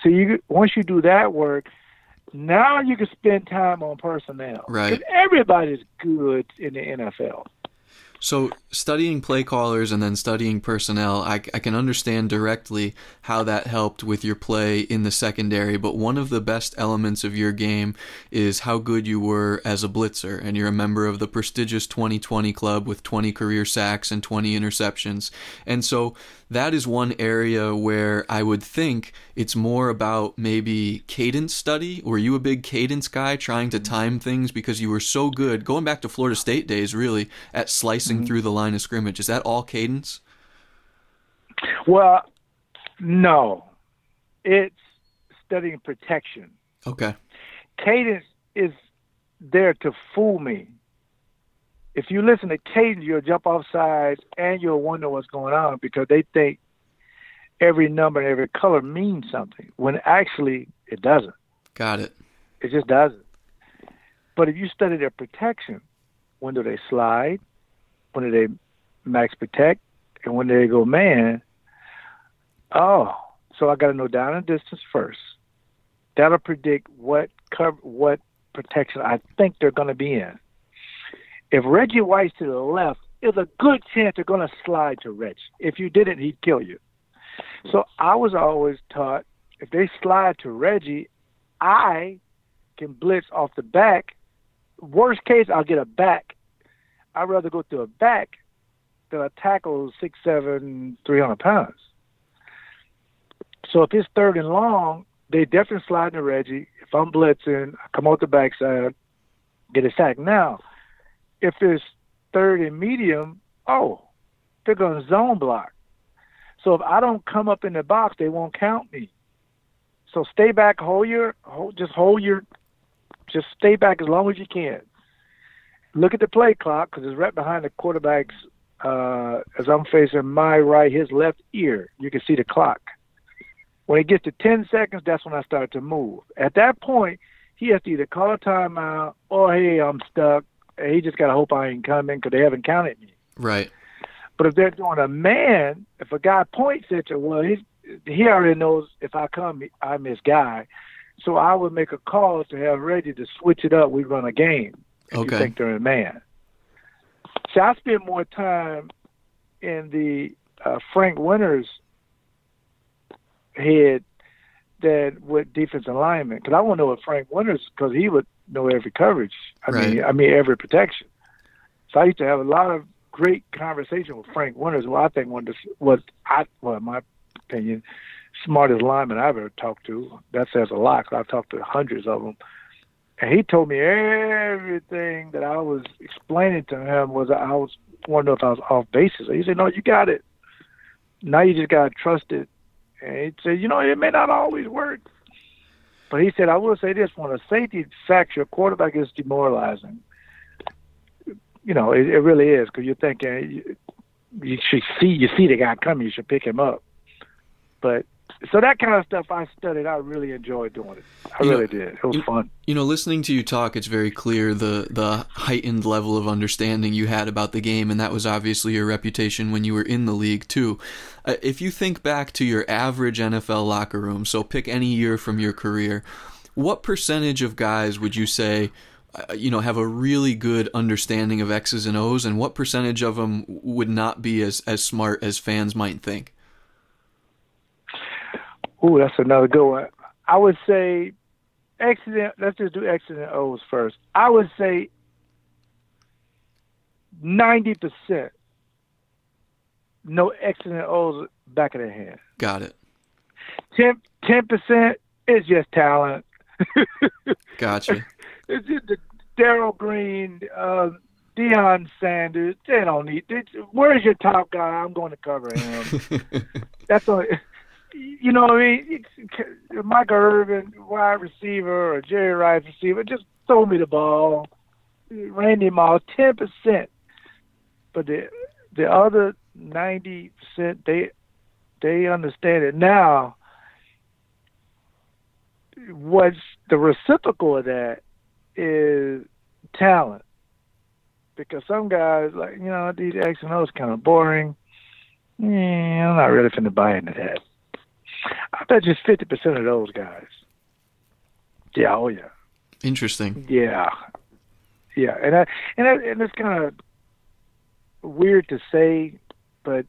so you once you do that work, now you can spend time on personnel. Right. Everybody's good in the NFL. So, studying play callers and then studying personnel, I, I, can understand directly how that helped with your play in the secondary. But one of the best elements of your game is how good you were as a blitzer. And you're a member of the prestigious 2020 club with 20 career sacks and 20 interceptions. And so, that is one area where I would think it's more about maybe cadence study. Were you a big cadence guy trying to time things because you were so good, going back to Florida State days, really, at slicing mm-hmm. through the line of scrimmage? Is that all cadence? Well, no. It's studying protection. Okay. Cadence is there to fool me if you listen to cadence, you'll jump off sides and you'll wonder what's going on because they think every number and every color means something when actually it doesn't. Got it. It just doesn't. But if you study their protection, when do they slide? When do they max protect? And when do they go man? Oh, so I got to know down and distance first. That'll predict what cover, what protection I think they're going to be in if Reggie White's to the left, there's a good chance they're going to slide to Reggie. If you didn't, he'd kill you. So I was always taught if they slide to Reggie, I can blitz off the back. Worst case, I'll get a back. I'd rather go through a back than a tackle six, seven, three hundred pounds. So if it's third and long, they definitely slide to Reggie. If I'm blitzing, I come out the backside, get a sack. Now, if it's third and medium, oh, they're going to zone block. So if I don't come up in the box, they won't count me. So stay back, hold your, hold, just hold your, just stay back as long as you can. Look at the play clock because it's right behind the quarterback's. Uh, as I'm facing my right, his left ear, you can see the clock. When it gets to 10 seconds, that's when I start to move. At that point, he has to either call a timeout or, hey, I'm stuck, he just got to hope I ain't coming because they haven't counted me. Right. But if they're doing a man, if a guy points at you, well, he he already knows if I come, I'm his guy. So I would make a call to have ready to switch it up. We run a game. If okay. You think they're a man. So I spend more time in the uh, Frank Winters head than with defensive linemen because I want to know what Frank Winters because he would know every coverage. I right. mean, I mean every protection. So I used to have a lot of great conversation with Frank Winters, who I think one of the, was I, well, in my opinion, smartest lineman I've ever talked to. That says a lot. Cause I've talked to hundreds of them, And he told me everything that I was explaining to him was I was wondering if I was off basis. He said, "No, you got it. Now you just gotta trust it." And he said, "You know, it may not always work, but he said I will say this: when a safety sacks your quarterback, is demoralizing. You know, it, it really is because you're thinking you, you should see you see the guy coming, you should pick him up. But so that kind of stuff I studied. I really enjoyed doing it. I you really know, did. It was you, fun. You know, listening to you talk, it's very clear the the heightened level of understanding you had about the game, and that was obviously your reputation when you were in the league too. Uh, if you think back to your average NFL locker room, so pick any year from your career, what percentage of guys would you say? Uh, you know, have a really good understanding of X's and O's, and what percentage of them would not be as, as smart as fans might think? Ooh, that's another good one. I would say accident. Let's just do and O's first. I would say ninety percent no and O's back of the hand. Got it. 10 percent is just talent. gotcha. It's just the Darrell Green, uh, Deion Sanders. They don't need. They, where's your top guy? I'm going to cover him. That's all you know I mean? Michael Irvin, wide receiver, or Jerry Rice receiver, just throw me the ball. Randy Moss, ten percent, but the the other ninety percent, they they understand it now. What's the reciprocal of that is talent, because some guys like you know these X and O's kind of boring. Yeah, I'm not really finna buy into that. I bet just fifty percent of those guys. Yeah, oh yeah. Interesting. Yeah, yeah, and I, and I, and it's kind of weird to say, but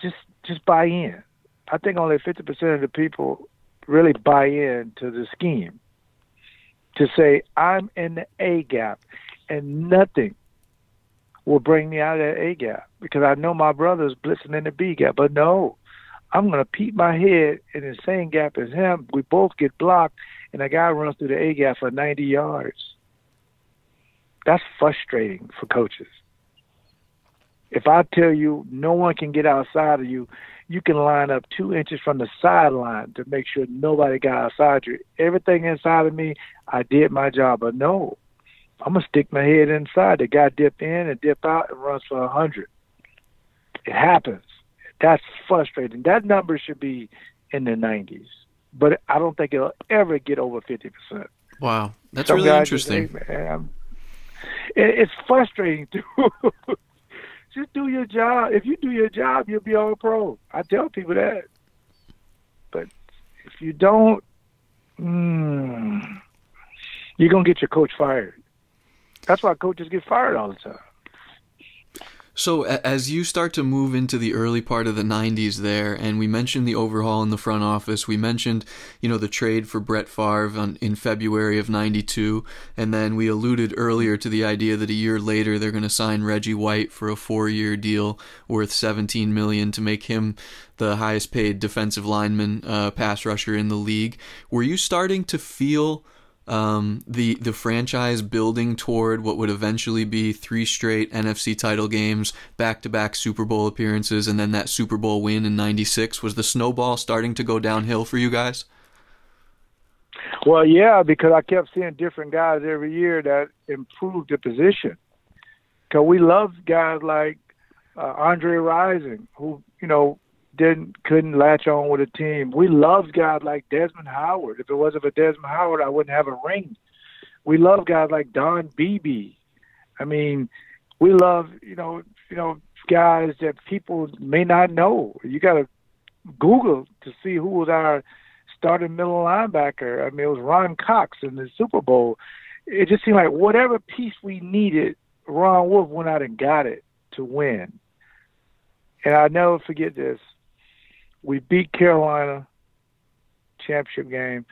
just just buy in. I think only fifty percent of the people really buy in to the scheme. To say I'm in the A gap, and nothing will bring me out of that A gap because I know my brother's blitzing in the B gap. But no, I'm going to peep my head in the same gap as him. We both get blocked, and a guy runs through the A gap for 90 yards. That's frustrating for coaches. If I tell you no one can get outside of you, you can line up two inches from the sideline to make sure nobody got outside you. Everything inside of me, I did my job. But no, I'm gonna stick my head inside. The guy dip in and dip out and runs for a hundred. It happens. That's frustrating. That number should be in the 90s, but I don't think it'll ever get over 50%. Wow, that's Some really interesting. Say, Man, it's frustrating too. Just do your job. If you do your job, you'll be all pro. I tell people that. But if you don't, mm, you're gonna get your coach fired. That's why coaches get fired all the time. So as you start to move into the early part of the 90s there, and we mentioned the overhaul in the front office, we mentioned, you know, the trade for Brett Favre on, in February of 92, and then we alluded earlier to the idea that a year later they're going to sign Reggie White for a four-year deal worth 17 million to make him the highest paid defensive lineman uh, pass rusher in the league. Were you starting to feel um, the the franchise building toward what would eventually be three straight NFC title games, back to back Super Bowl appearances, and then that Super Bowl win in '96. Was the snowball starting to go downhill for you guys? Well, yeah, because I kept seeing different guys every year that improved the position. Because we loved guys like uh, Andre Rison, who you know didn't couldn't latch on with a team. We loved guys like Desmond Howard. If it wasn't for Desmond Howard, I wouldn't have a ring. We love guys like Don Beebe. I mean, we love you know you know guys that people may not know. You got to Google to see who was our starting middle linebacker. I mean, it was Ron Cox in the Super Bowl. It just seemed like whatever piece we needed, Ron Wolf went out and got it to win. And I'll never forget this we beat Carolina championship game.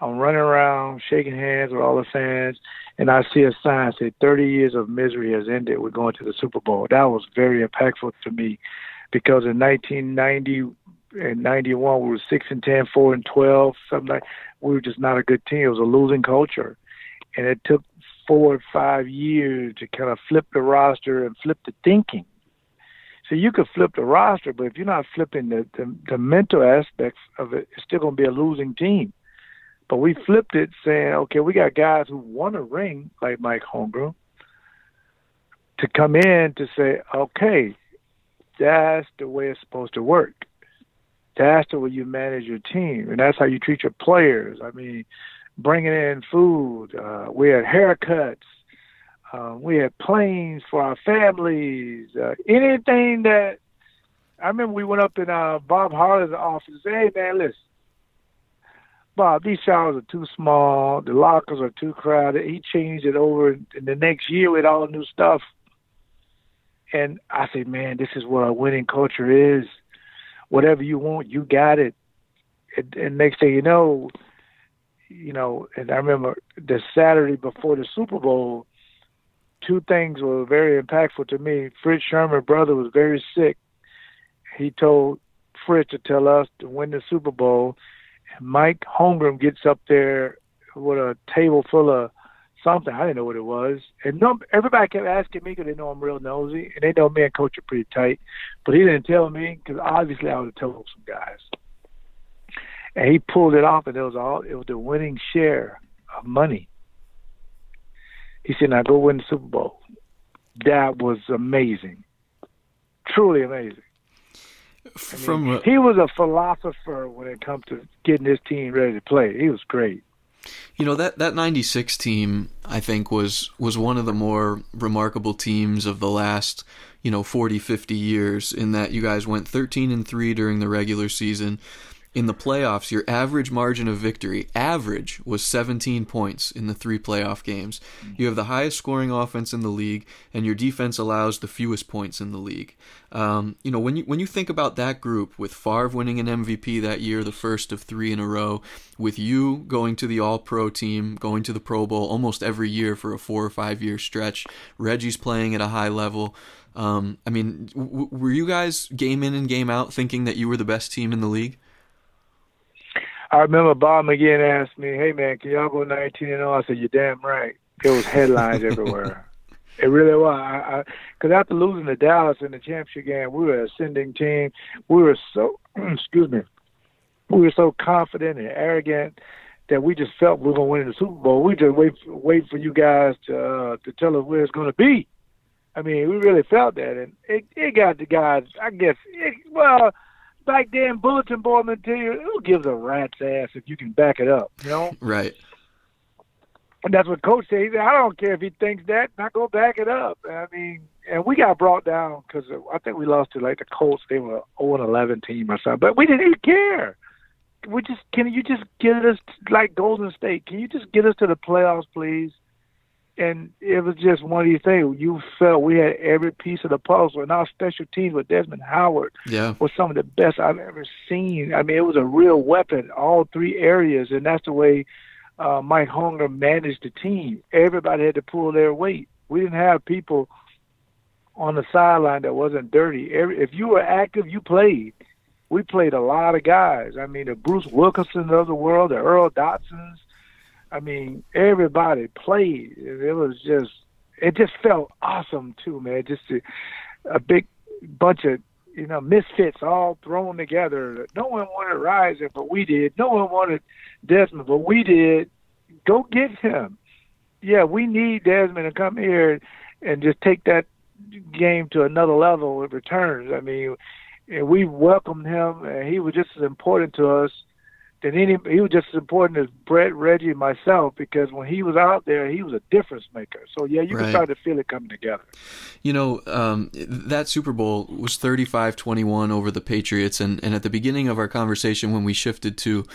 I'm running around shaking hands with all the fans, and I see a sign say 30 years of misery has ended. We're going to the Super Bowl. That was very impactful to me because in 1990 in '91 we were six and 10, 4 and 12, something like. We were just not a good team. It was a losing culture, and it took four or five years to kind of flip the roster and flip the thinking. So you could flip the roster, but if you're not flipping the, the, the mental aspects of it, it's still going to be a losing team. But we flipped it saying, okay, we got guys who want a ring, like Mike Holmgren, to come in to say, okay, that's the way it's supposed to work. That's the way you manage your team, and that's how you treat your players. I mean, bringing in food. Uh, we had haircuts. Uh, we had planes for our families. Uh, anything that I remember, we went up in uh, Bob Harlan's office and said, "Hey man, listen, Bob, these showers are too small. The lockers are too crowded." He changed it over in the next year with all new stuff. And I said, "Man, this is what a winning culture is. Whatever you want, you got it." And, and next thing you know, you know, and I remember the Saturday before the Super Bowl, two things were very impactful to me. Fritz Shurmur's brother was very sick. He told Fritz to tell us to win the Super Bowl. Mike Holmgren gets up there with a table full of something. I didn't know what it was. And no, everybody kept asking me because they know I'm real nosy. And they know me and Coach are pretty tight. But he didn't tell me because obviously I would have told some guys and he pulled it off, and it was all it was the winning share of money. He said, "Now go win the Super Bowl." That was amazing, truly amazing. From I mean, uh, he was a philosopher when it comes to getting his team ready to play. He was great. You know that that '96 team, I think, was was one of the more remarkable teams of the last, you know, 40, 50 years. In that you guys went 13 and three during the regular season in the playoffs, your average margin of victory, average, was 17 points in the three playoff games. You have the highest scoring offense in the league, and your defense allows the fewest points in the league. Um, you know, when you when you think about that group, with Favre winning an MVP that year, the first of three in a row, with you going to the All Pro team, going to the Pro Bowl almost every year for a four or five year stretch, Reggie's playing at a high level. Um, I mean, w- were you guys game in and game out thinking that you were the best team in the league? I remember Bob McGinn asked me, "Hey man, can y'all go 19 and 0?" I said, "You're damn right." It was headlines everywhere. It really was. Because after losing to Dallas in the championship game, we were an ascending team. We were so, excuse me, we were so confident and arrogant that we just felt we were going to win the Super Bowl. We just wait, wait for you guys to uh, to tell us where it's going to be. I mean, we really felt that, and it it got the guys. I guess, it, well back then, bulletin board material, who gives a rat's ass if you can back it up, you know? Right. And that's what coach said. He said, I don't care if he thinks that, not go back it up. I mean, and we got brought down because I think we lost to like the Colts. They were 0 11 team or something, but we didn't even care. We just can you just get us like Golden State? Can you just get us to the playoffs, please? And it was just one of these things. You felt we had every piece of the puzzle, and our special teams with Desmond Howard yeah. was some of the best I've ever seen. I mean, it was a real weapon, all three areas, and that's the way uh, Mike Holmgren managed the team. Everybody had to pull their weight. We didn't have people on the sideline that wasn't dirty. Every, if you were active, you played. We played a lot of guys. I mean, the Bruce Wilkerson of the world, the Earl Dotsons, I mean, everybody played. It was just, it just felt awesome too, man. Just a, a big bunch of, you know, misfits all thrown together. No one wanted Rison, but we did. No one wanted Desmond, but we did. Go get him. Yeah, we need Desmond to come here and just take that game to another level with returns. I mean, and we welcomed him, and he was just as important to us than any. He was just as important as Brett, Reggie, and myself because when he was out there, he was a difference maker. So yeah, you right. can start to feel it coming together. You know, um, that Super Bowl was 35-21 over the Patriots, and and at the beginning of our conversation when we shifted to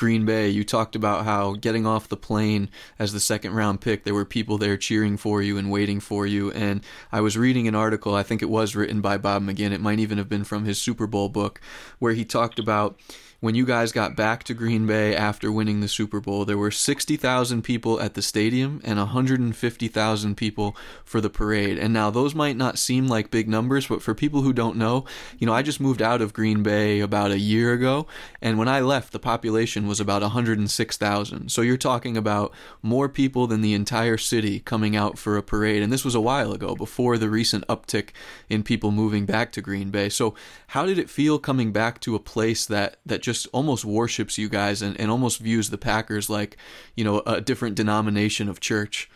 Green Bay, you talked about how getting off the plane as the second round pick, there were people there cheering for you and waiting for you. And I was reading an article, I think it was written by Bob McGinn, it might even have been from his Super Bowl book, where he talked about when you guys got back to Green Bay after winning the Super Bowl, there were 60,000 people at the stadium and 150,000 people for the parade. And now those might not seem like big numbers, but for people who don't know, you know, I just moved out of Green Bay about a year ago, and when I left, the population was about 106,000. So you're talking about more people than the entire city coming out for a parade. And this was a while ago, before the recent uptick in people moving back to Green Bay. So how did it feel coming back to a place that that just just almost worships you guys and, and almost views the Packers like, you know, a different denomination of church.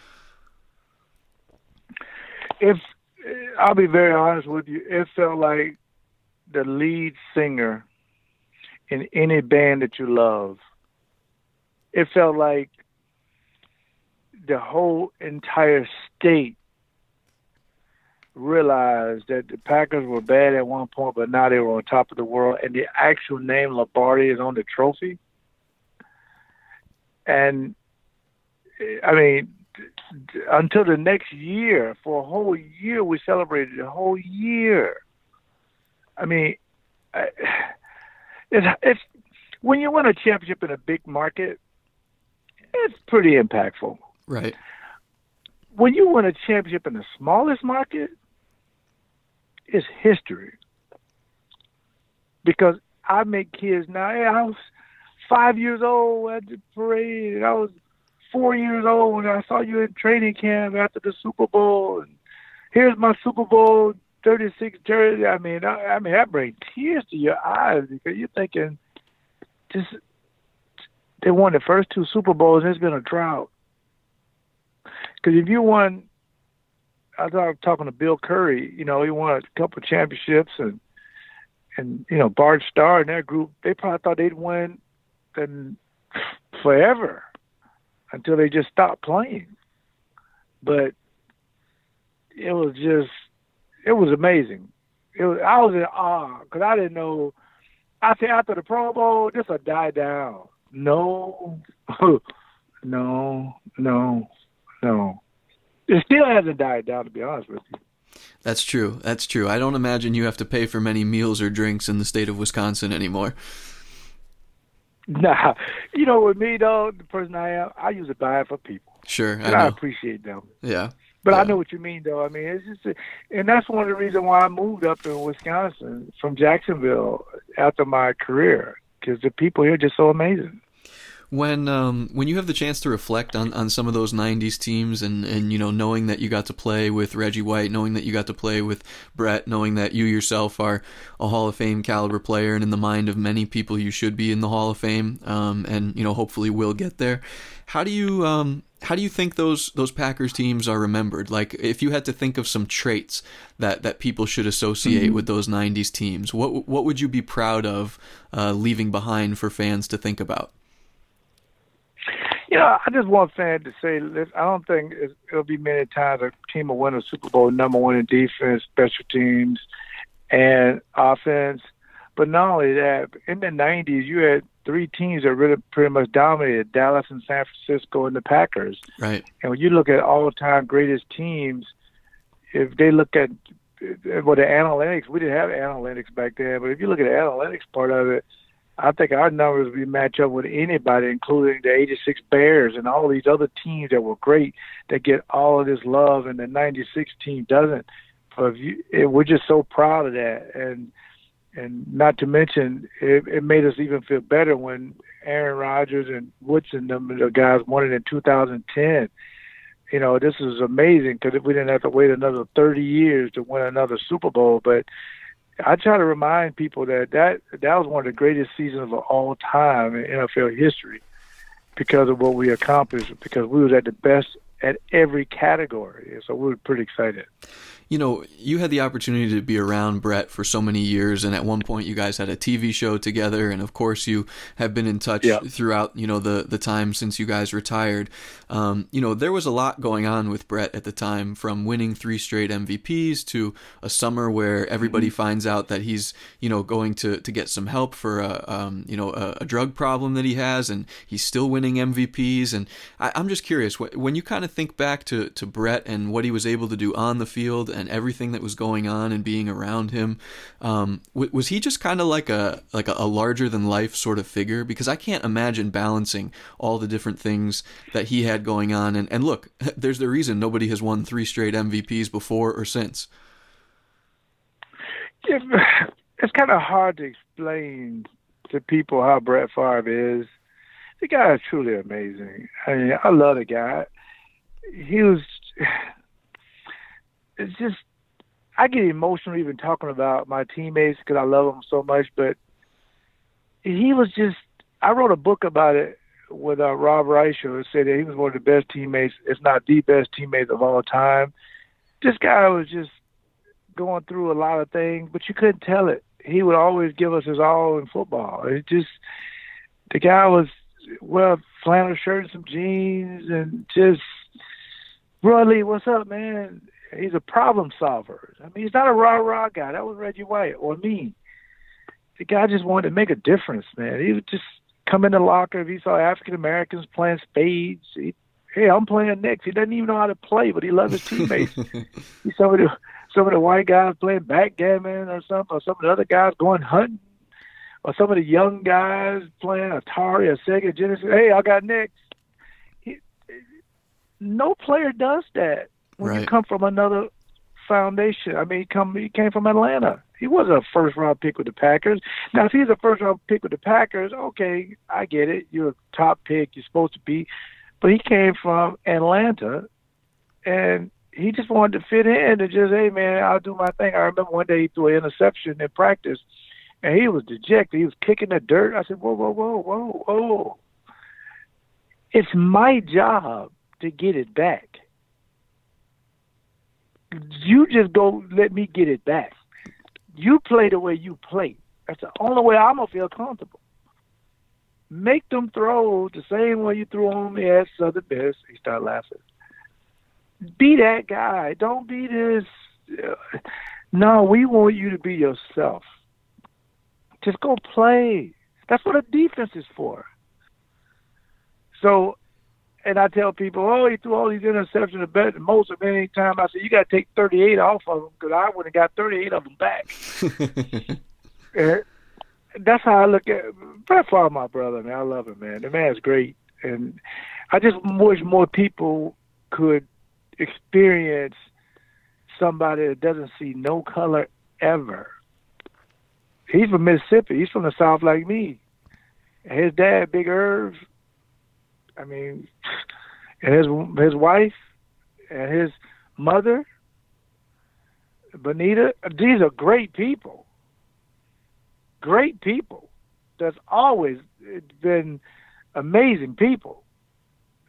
If I'll be very honest with you, it felt like the lead singer in any band that you love. It felt like the whole entire state realized that the Packers were bad at one point, but now they were on top of the world, and the actual name Lombardi is on the trophy. And I mean, until the next year, for a whole year, we celebrated the whole year. I mean, it's, it's when you win a championship in a big market, it's pretty impactful. Right. When you win a championship in the smallest market, it's history. Because I make kids now. Hey, I was five years old at the parade, and I was four years old when I saw you in training camp after the Super Bowl. And here's my Super Bowl 36 jersey. I mean, I, I mean, that brings tears to your eyes because you're thinking, just they won the first two Super Bowls, and it's been a drought. Because if you won I thought I was talking to Bill Curry. You know, he won a couple of championships, and and you know Bart Starr and that group. They probably thought they'd win, then forever, until they just stopped playing. But it was just, it was amazing. It was, I was in awe because I didn't know. I think after the Pro Bowl, this will die down. No, no, no, no it still hasn't died down, to be honest with you. That's true. That's true. I don't imagine you have to pay for many meals or drinks in the state of Wisconsin anymore. Nah, you know, with me though, the person I am, I usually buy it for people. Sure, I, I, appreciate them. Yeah, but yeah. I know what you mean, though. I mean, it's just, a, and that's one of the reasons why I moved up in Wisconsin from Jacksonville after my career, because the people here are just so amazing when um, when you have the chance to reflect on, on some of those '90s teams, and, and you know knowing that you got to play with Reggie White, knowing that you got to play with Brett, knowing that you yourself are a Hall of Fame caliber player, and in the mind of many people, you should be in the Hall of Fame, um, and you know hopefully will get there. How do you um, how do you think those those Packers teams are remembered? Like, if you had to think of some traits that, that people should associate mm-hmm. with those '90s teams, what what would you be proud of uh, leaving behind for fans to think about? You know, I just want fans to say, I don't think it'll be many times a team will win a Super Bowl number one in defense, special teams, and offense. But not only that, in the '90s, you had three teams that really pretty much dominated: Dallas and San Francisco and the Packers. Right. And when you look at all-time greatest teams, if they look at well, the analytics, we didn't have analytics back then, but if you look at the analytics part of it, I think our numbers would match up with anybody, including the 86 Bears and all these other teams that were great that get all of this love, and the 96 team doesn't. But you, it, we're just so proud of that, and and not to mention, it, it made us even feel better when Aaron Rodgers and Woodson, the guys, won it in 2010. You know, this is amazing because we didn't have to wait another 30 years to win another Super Bowl, but I try to remind people that that that was one of the greatest seasons of all time in NFL history because of what we accomplished. Because we was at the best at every category. So we were pretty excited you know, you had the opportunity to be around Brett for so many years, and at one point you guys had a TV show together, and of course you have been in touch yeah. throughout, you know, the the time since you guys retired. Um, you know, there was a lot going on with Brett at the time, from winning three straight MVPs to a summer where everybody mm-hmm. finds out that he's, you know, going to to get some help for a, um, you know, a, a, drug problem that he has, and he's still winning MVPs. And I, I'm just curious, when you kind of think back to to Brett and what he was able to do on the field and everything that was going on and being around him. Um, was he just kind of like a like a, a larger than life sort of figure? Because I can't imagine balancing all the different things that he had going on. And and look, there's the reason nobody has won three straight MVPs before or since. It's kind of hard to explain to people how Brett Favre is. The guy is truly amazing. I mean, I love the guy. He was it's just I get emotional even talking about my teammates because I love them so much. But he was just I wrote a book about it with uh, Rob Reischel. It said that he was one of the best teammates, if not the best teammate of all time. This guy was just going through a lot of things, but you couldn't tell it. He would always give us his all in football. It just the guy was well flannel shirt and some jeans and just Lee, what's up, man? He's a problem solver. I mean, he's not a rah rah guy. That was Reggie White or me. The guy just wanted to make a difference, man. He would just come in the locker if he saw African Americans playing spades. He, hey, I'm playing next. He doesn't even know how to play, but he loves his teammates. he some of the some of the white guys playing backgammon or something, or some of the other guys going hunting, or some of the young guys playing Atari or Sega Genesis. Hey, I got next. He, no player does that when right. you come from another foundation. I mean, he come he came from Atlanta. He wasn't a first round pick with the Packers. Now, if he's a first round pick with the Packers, okay, I get it. You're a top pick. You're supposed to be, but he came from Atlanta, and he just wanted to fit in and just, hey man, I'll do my thing. I remember one day he threw an interception in practice, and he was dejected. He was kicking the dirt. I said, whoa, whoa, whoa, whoa, whoa. It's my job to get it back you just go let me get it back. You play the way you play. That's the only way I'm gonna feel comfortable. Make them throw the same way you threw on me at Southern Miss. He started laughing. Be that guy. Don't be this. Uh, no, we want you to be yourself. Just go play. That's what a defense is for. So and I tell people, oh, he threw all these interceptions than most of any time. I said, you got to take 38 off of them because I would have got 38 of them back. and that's how I look at Brett Favre, my brother, man. I love him, man. The man's great. And I just wish more people could experience somebody that doesn't see no color ever. He's from Mississippi. He's from the South like me. his dad, Big Irv, I mean, and his his wife and his mother, Bonita. These are great people. Great people. That's always been amazing people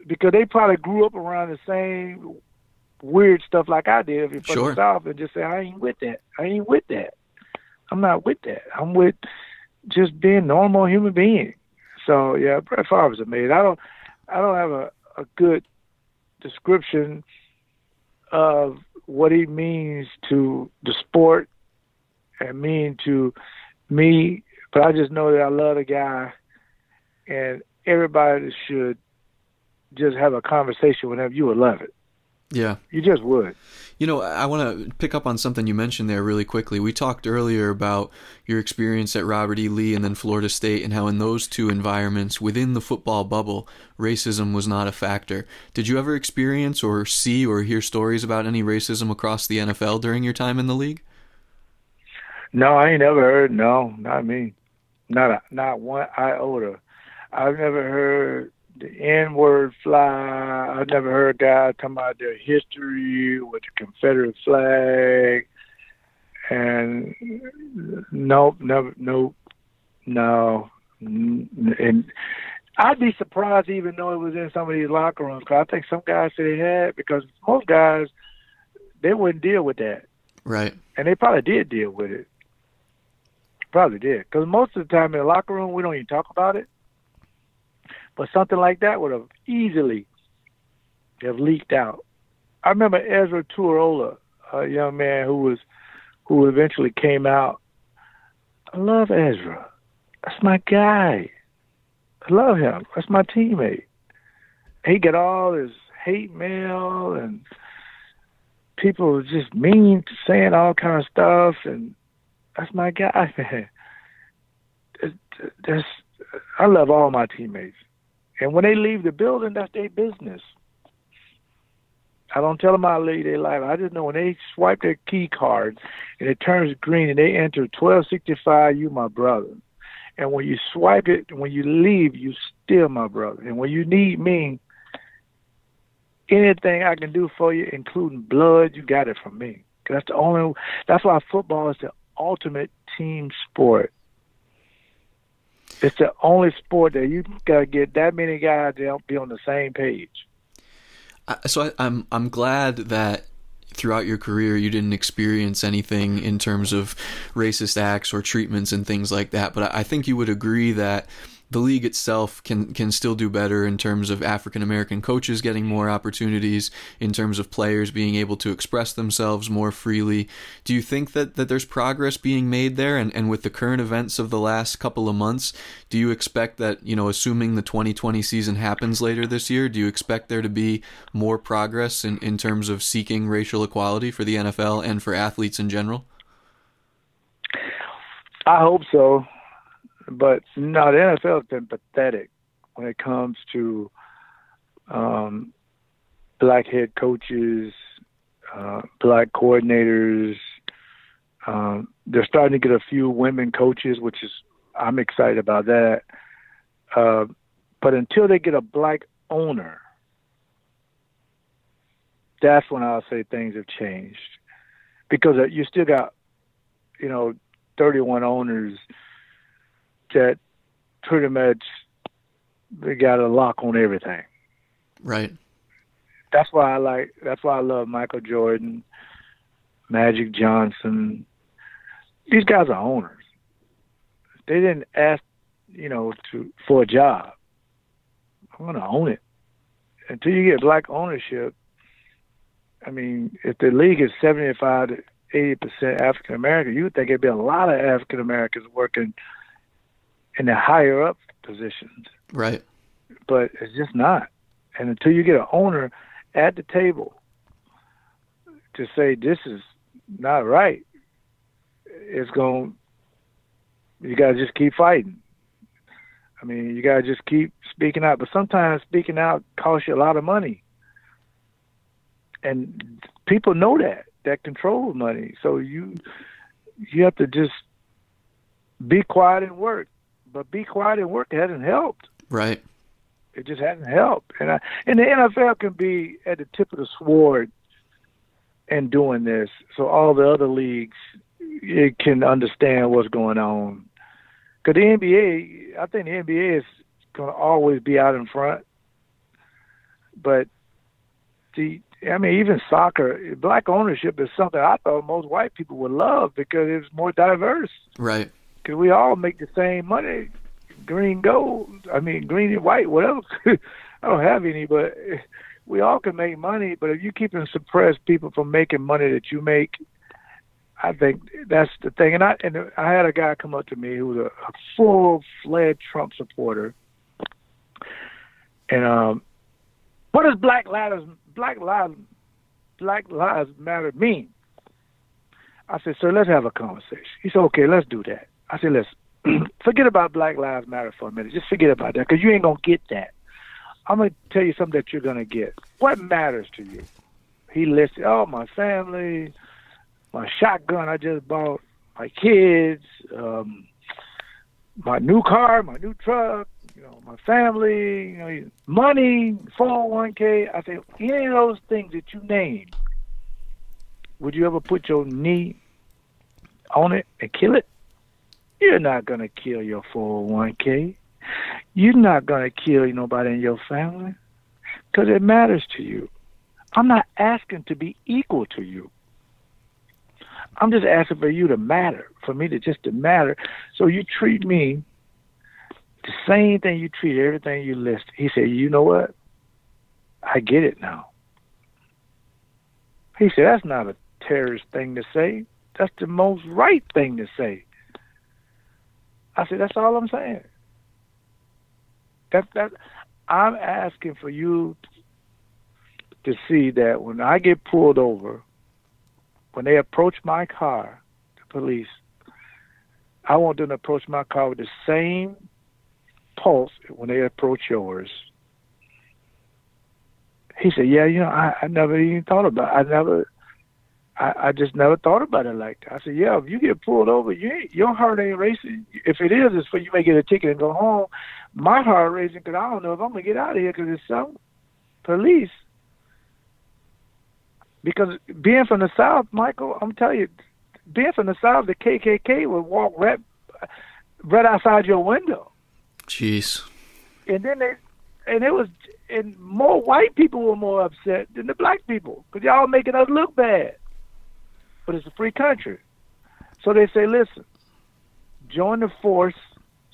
because they probably grew up around the same weird stuff like I did from sure. the South and just say, I ain't with that. I ain't with that. I'm not with that. I'm with just being normal human being. So yeah, Brett Favre is amazing. I don't I don't have a, a good description of what he means to the sport and mean to me, but I just know that I love the guy and everybody should just have a conversation with him. You would love it. Yeah. You just would. You know, I want to pick up on something you mentioned there really quickly. We talked earlier about your experience at Robert E. Lee and then Florida State, and how in those two environments within the football bubble, racism was not a factor. Did you ever experience or see or hear stories about any racism across the NFL during your time in the league? No, I ain't never heard. No, not me. Not a, not one iota. I've never heard the N word fly. I never heard guys talking about their history with the Confederate flag. And nope, never, nope, no. And I'd be surprised even though it was in some of these locker rooms. Cause I think some guys say they had because most guys they wouldn't deal with that, Right. and they probably did deal with it. Probably did because most of the time in the locker room we don't even talk about it. But something like that would have easily have leaked out. I remember Ezra Tuaolo, a young man who was who eventually came out. I love Ezra. That's my guy. I love him. That's my teammate. He got all his hate mail and people just mean, saying all kind of stuff, and that's my guy, man. That's I love all my teammates, and when they leave the building, that's their business. I don't tell them how to lead their life. I just know when they swipe their key card and it turns green and they enter 1265, you my brother. And when you swipe it, when you leave, you still my brother. And when you need me, anything I can do for you, including blood, you got it from me. that's the only. That's why football is the ultimate team sport. It's the only sport that you gotta get that many guys to be on the same page. So I, I'm I'm glad that throughout your career you didn't experience anything in terms of racist acts or treatments and things like that. But I think you would agree that the league itself can can still do better in terms of African American coaches getting more opportunities, in terms of players being able to express themselves more freely. Do you think that, that there's progress being made there? And, and with the current events of the last couple of months, do you expect that, you know, assuming the 2020 season happens later this year, do you expect there to be more progress in, in terms of seeking racial equality for the NFL and for athletes in general? I hope so, but no, the NFL has been pathetic when it comes to um, black head coaches, uh, black coordinators. Um, they're starting to get a few women coaches, which is I'm excited about that. Uh, but until they get a black owner, that's when I'll say things have changed because uh, you still got, you know, 31 owners that pretty much they got a lock on everything. Right. That's why I like. That's why I love Michael Jordan, Magic Johnson. These guys are owners. They didn't ask, you know, to for a job. I'm gonna own it. Until you get black ownership, I mean, if the league is 75 to 80 percent African American, you would think it'd be a lot of African Americans working in the higher up positions, Right. but it's just not. And until you get an owner at the table to say this is not right, it's going. You gotta just keep fighting. I mean, you gotta just keep speaking out. But sometimes speaking out costs you a lot of money, and people know that that control money. So you you have to just be quiet and work. But be quiet and work hasn't helped. Right. It just hasn't helped. And I, and the NFL can be at the tip of the sword in doing this, so all the other leagues it can understand what's going on. Because the NBA, I think the NBA is going to always be out in front. But the, I mean, even soccer, black ownership is something I thought most white people would love because it's more diverse Right. Because we all make the same money, green, gold. I mean, green and white, whatever. I don't have any, but we all can make money. But if you keep and suppress people from making money that you make, I think that's the thing. And I and I had a guy come up to me who was a, a full-fledged Trump supporter, and um, what does Black Lives Black Lives Black Lives Matter mean? I said, sir, let's have a conversation. He said, okay, let's do that. I said, listen, forget about Black Lives Matter for a minute. Just forget about that because you ain't going to get that. I'm going to tell you something that you're going to get. What matters to you? He listed, oh, my family, my shotgun I just bought, my kids, um, my new car, my new truck, you know, my family, you know, money, 401k. I said, any of those things that you named, would you ever put your knee on it and kill it? You're not going to kill your 401k. You're not going to kill nobody in your family because it matters to you. I'm not asking to be equal to you. I'm just asking for you to matter, for me to just to matter. So you treat me the same thing you treat everything you list. He said, you know what? I get it now. He said, that's not a terrorist thing to say. That's the most right thing to say. I said, that's all I'm saying. That that I'm asking for you to see that when I get pulled over, when they approach my car, the police, I want them to approach my car with the same pulse when they approach yours. He said, "Yeah, you know, I, I never even thought about. It. I never, I, I just never thought about it like that." I said, "Yeah, if you get pulled over, you ain't, your heart ain't racing. If it is, it's for you may get a ticket and go home. My heart racing because I don't know if I'm gonna get out of here because there's some police because being from the South, Michael, I'm telling you, being from the South, the KKK would walk right, right outside your window. Jeez. And then they, and it was, and more white people were more upset than the black people because y'all making us look bad. But it's a free country, so they say, listen, join the force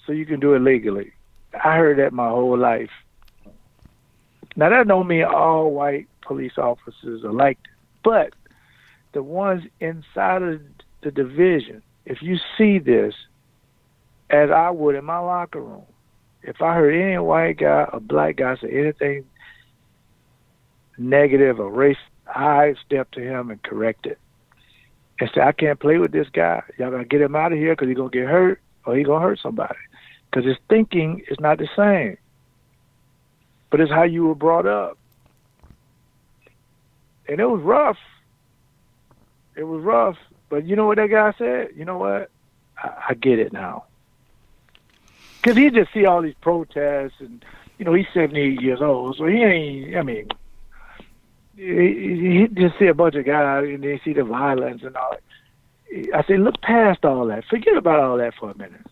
so you can do it legally. I heard that my whole life. Now that don't mean all white police officers are like but the ones inside of the division, if you see this, as I would in my locker room, if I heard any white guy or black guy say anything negative or race, I step to him and correct it. And say, I can't play with this guy. Y'all gotta get him out of here because he's gonna get hurt or he's gonna hurt somebody. Because his thinking is not the same. But it's how you were brought up and it was rough. It was rough, but you know what that guy said? You know what? I, I get it now. Because he just see all these protests, and you know he's seventy eight years old, so he ain't. I mean, he, he just see a bunch of guys and they see the violence and all. I say, look past all that. Forget about all that for a minute.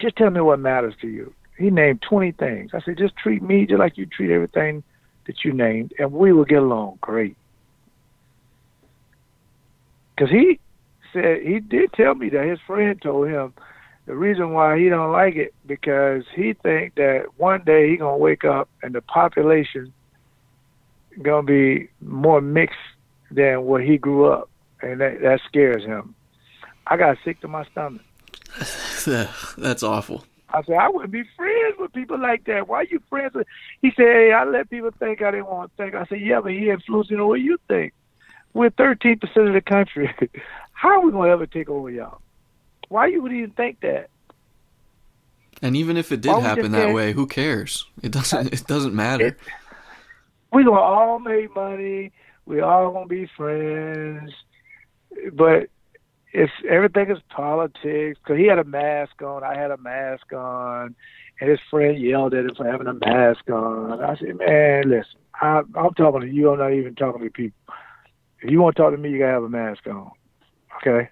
Just tell me what matters to you. He named 20 things. I said, just treat me just like you treat everything that you named, and we will get along great. Because he said he did tell me that his friend told him the reason why he don't like it because he think that one day he gonna wake up and the population gonna be more mixed than what he grew up, and that, that scares him. I got sick to my stomach. That's awful. I said, I wouldn't be friends with people like that. Why are you friends with? He said, Hey, I let people think I didn't want to think. I said, Yeah, but he influencing way you think. We're 13% of the country. How are we going to ever take over y'all? Why you would even think that? And even if it did happen that way, who cares? It doesn't. It doesn't matter. It, we gonna all make money. We all gonna be friends. But it's everything is politics. Cause he had a mask on, I had a mask on, and his friend yelled at him for having a mask on. I said, man, listen, I, I'm talking to you. I'm not even talking to people. If you want to talk to me, you gotta have a mask on, okay?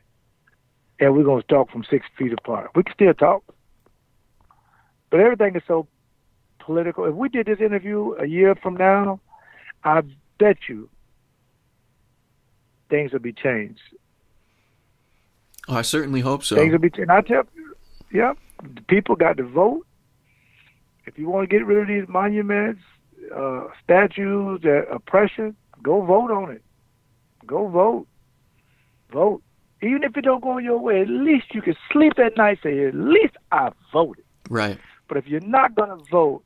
And we're gonna talk from six feet apart. We can still talk, but everything is so political. If we did this interview a year from now, I bet you things will be changed Oh, I certainly hope so. Things will be. And I tell you, yeah, people got to vote. If you want to get rid of these monuments, uh, statues, that oppression, go vote on it. Go vote. Vote. Even if it don't go your way, at least you can sleep at night. Say, at least I voted. Right. But if you're not going to vote,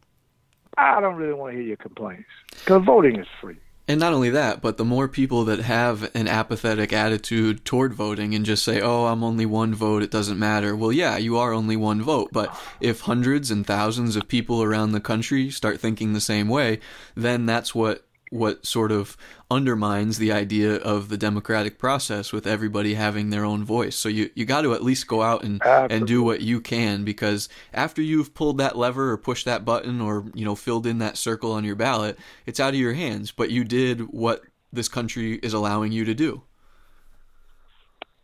I don't really want to hear your complaints because voting is free. And not only that, but the more people that have an apathetic attitude toward voting and just say, oh, I'm only one vote, it doesn't matter. Well, yeah, you are only one vote. But if hundreds and thousands of people around the country start thinking the same way, then that's what what sort of undermines the idea of the democratic process with everybody having their own voice. So you, you got to at least go out and, and do what you can because after you've pulled that lever or pushed that button or, you know, filled in that circle on your ballot, it's out of your hands. But you did what this country is allowing you to do.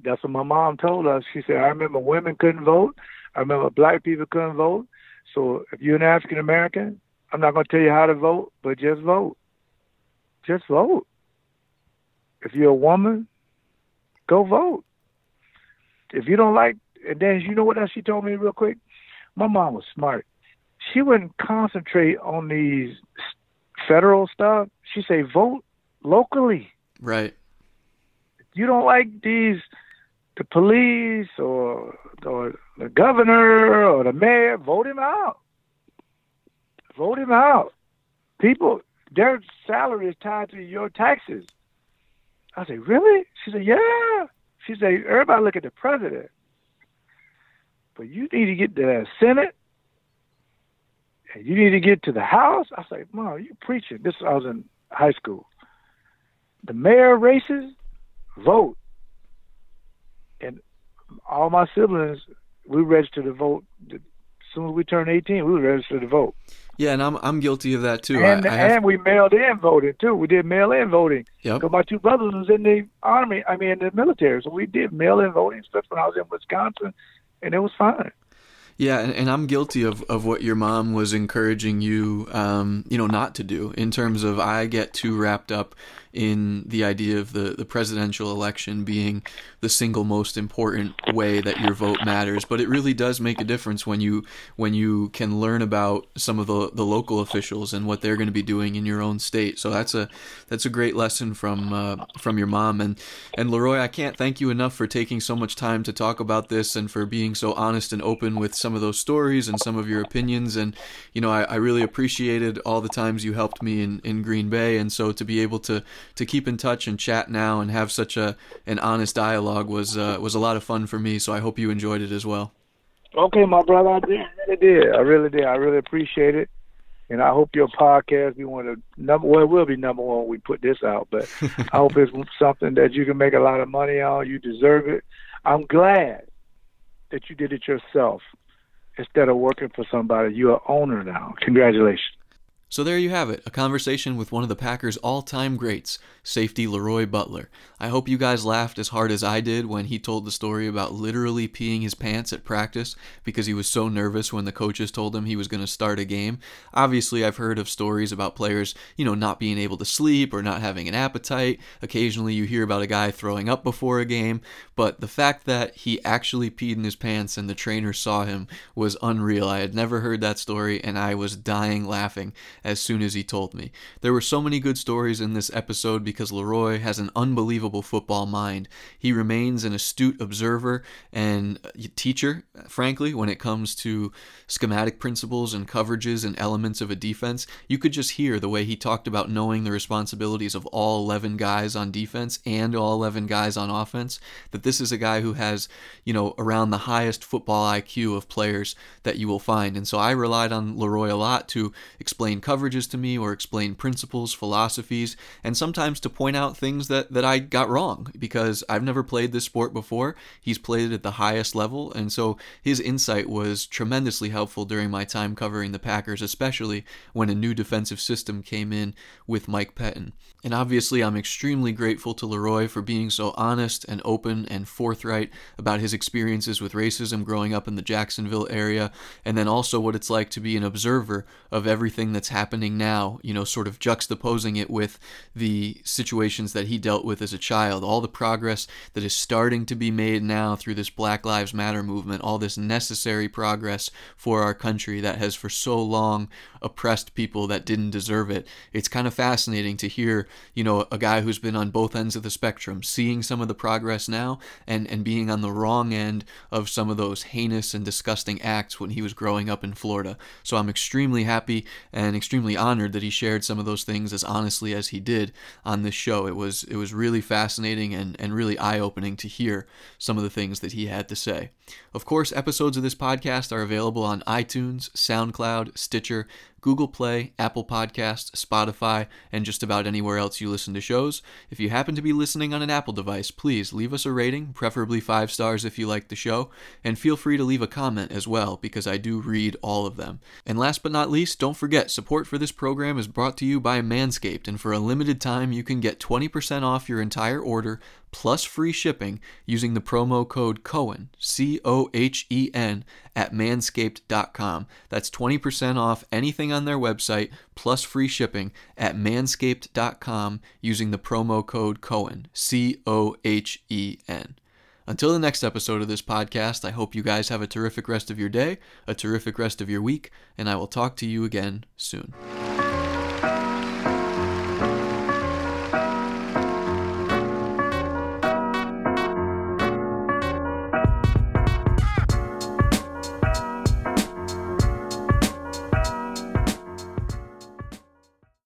That's what my mom told us. She said, I remember women couldn't vote. I remember black people couldn't vote. So if you're an African American, I'm not going to tell you how to vote, but just vote. Just vote. If you're a woman, go vote. If you don't like, and then you know what else she told me real quick? My mom was smart. She wouldn't concentrate on these federal stuff. She say vote locally. Right. If you don't like these, the police or or the governor or the mayor, vote him out. Vote him out. People, their salary is tied to your taxes. I say, really? She said, yeah. She said, everybody look at the president. But you need to get to the Senate and you need to get to the House. I say, Mom, you preaching. This I was in high school. The mayor races, vote. And all my siblings, we registered to vote. As soon as we turned 18, we registered to vote. Yeah, and I'm I'm guilty of that too. And, I, I have, and we mailed in voting too. We did mail in voting. Yep. Because my two brothers was in the army. I mean, in the military. So we did mail in voting stuff when I was in Wisconsin, and it was fine. Yeah, and, and I'm guilty of, of what your mom was encouraging you, um, you know, not to do. In terms of, I get too wrapped up in the idea of the, the presidential election being the single most important way that your vote matters. But it really does make a difference when you when you can learn about some of the, the local officials and what they're going to be doing in your own state. So that's a that's a great lesson from uh, from your mom and and Leroy. I can't thank you enough for taking so much time to talk about this and for being so honest and open with some of those stories and some of your opinions. And you know, I, I really appreciated all the times you helped me in, in Green Bay. And so to be able to to keep in touch and chat now and have such a an honest dialogue was uh, was a lot of fun for me. So I hope you enjoyed it as well. Okay, my brother, I did. I really did. I really did. I really appreciate it. And I hope your podcast be one of number. Well, it will be number one when we put this out, but I hope it's something that you can make a lot of money on. You deserve it. I'm glad that you did it yourself instead of working for somebody. You're an owner now. Congratulations. So there you have it, a conversation with one of the Packers' all-time greats, safety Leroy Butler. I hope you guys laughed as hard as I did when he told the story about literally peeing his pants at practice because he was so nervous when the coaches told him he was going to start a game. Obviously, I've heard of stories about players, you know, not being able to sleep or not having an appetite. Occasionally you hear about a guy throwing up before a game, but the fact that he actually peed in his pants and the trainer saw him was unreal. I had never heard that story and I was dying laughing as soon as he told me. There were so many good stories in this episode because Leroy has an unbelievable football mind. He remains an astute observer and uh, teacher, frankly, when it comes to schematic principles and coverages and elements of a defense. You could just hear the way he talked about knowing the responsibilities of all 11 guys on defense and all 11 guys on offense. That this is a guy who has, you know, around the highest football IQ of players that you will find. And so I relied on Leroy a lot to explain coverages to me or explain principles, philosophies, and sometimes to point out things that, that I got wrong because I've never played this sport before. He's played it at the highest level, and so his insight was tremendously helpful during my time covering the Packers, especially when a new defensive system came in with Mike Pettine. And obviously, I'm extremely grateful to Leroy for being so honest and open and forthright about his experiences with racism growing up in the Jacksonville area, and then also what it's like to be an observer of everything that's happening now, you know, sort of juxtaposing it with the situations that he dealt with as a child, all the progress that is starting to be made now through this Black Lives Matter movement, all this necessary progress for our country that has for so long oppressed people that didn't deserve it. It's kind of fascinating to hear, you know, a guy who's been on both ends of the spectrum, seeing some of the progress now and, and being on the wrong end of some of those heinous and disgusting acts when he was growing up in Florida. So I'm extremely happy and extremely honored that he shared some of those things as honestly as he did on this show. It was it was really fascinating and, and really eye-opening to hear some of the things that he had to say. Of course, episodes of this podcast are available on iTunes, SoundCloud, Stitcher, Google Play, Apple Podcasts, Spotify, and just about anywhere else you listen to shows. If you happen to be listening on an Apple device, please leave us a rating, preferably five stars if you like the show, and feel free to leave a comment as well, because I do read all of them. And last but not least, don't forget, support for this program is brought to you by Manscaped, and for a limited time, you can get 20% off your entire order plus free shipping using the promo code COHEN, C O H E N, at manscaped.com. That's 20% off anything on their website plus free shipping at manscaped.com using the promo code COHEN, C O H E N. Until the next episode of this podcast, I hope you guys have a terrific rest of your day, a terrific rest of your week, and I will talk to you again soon.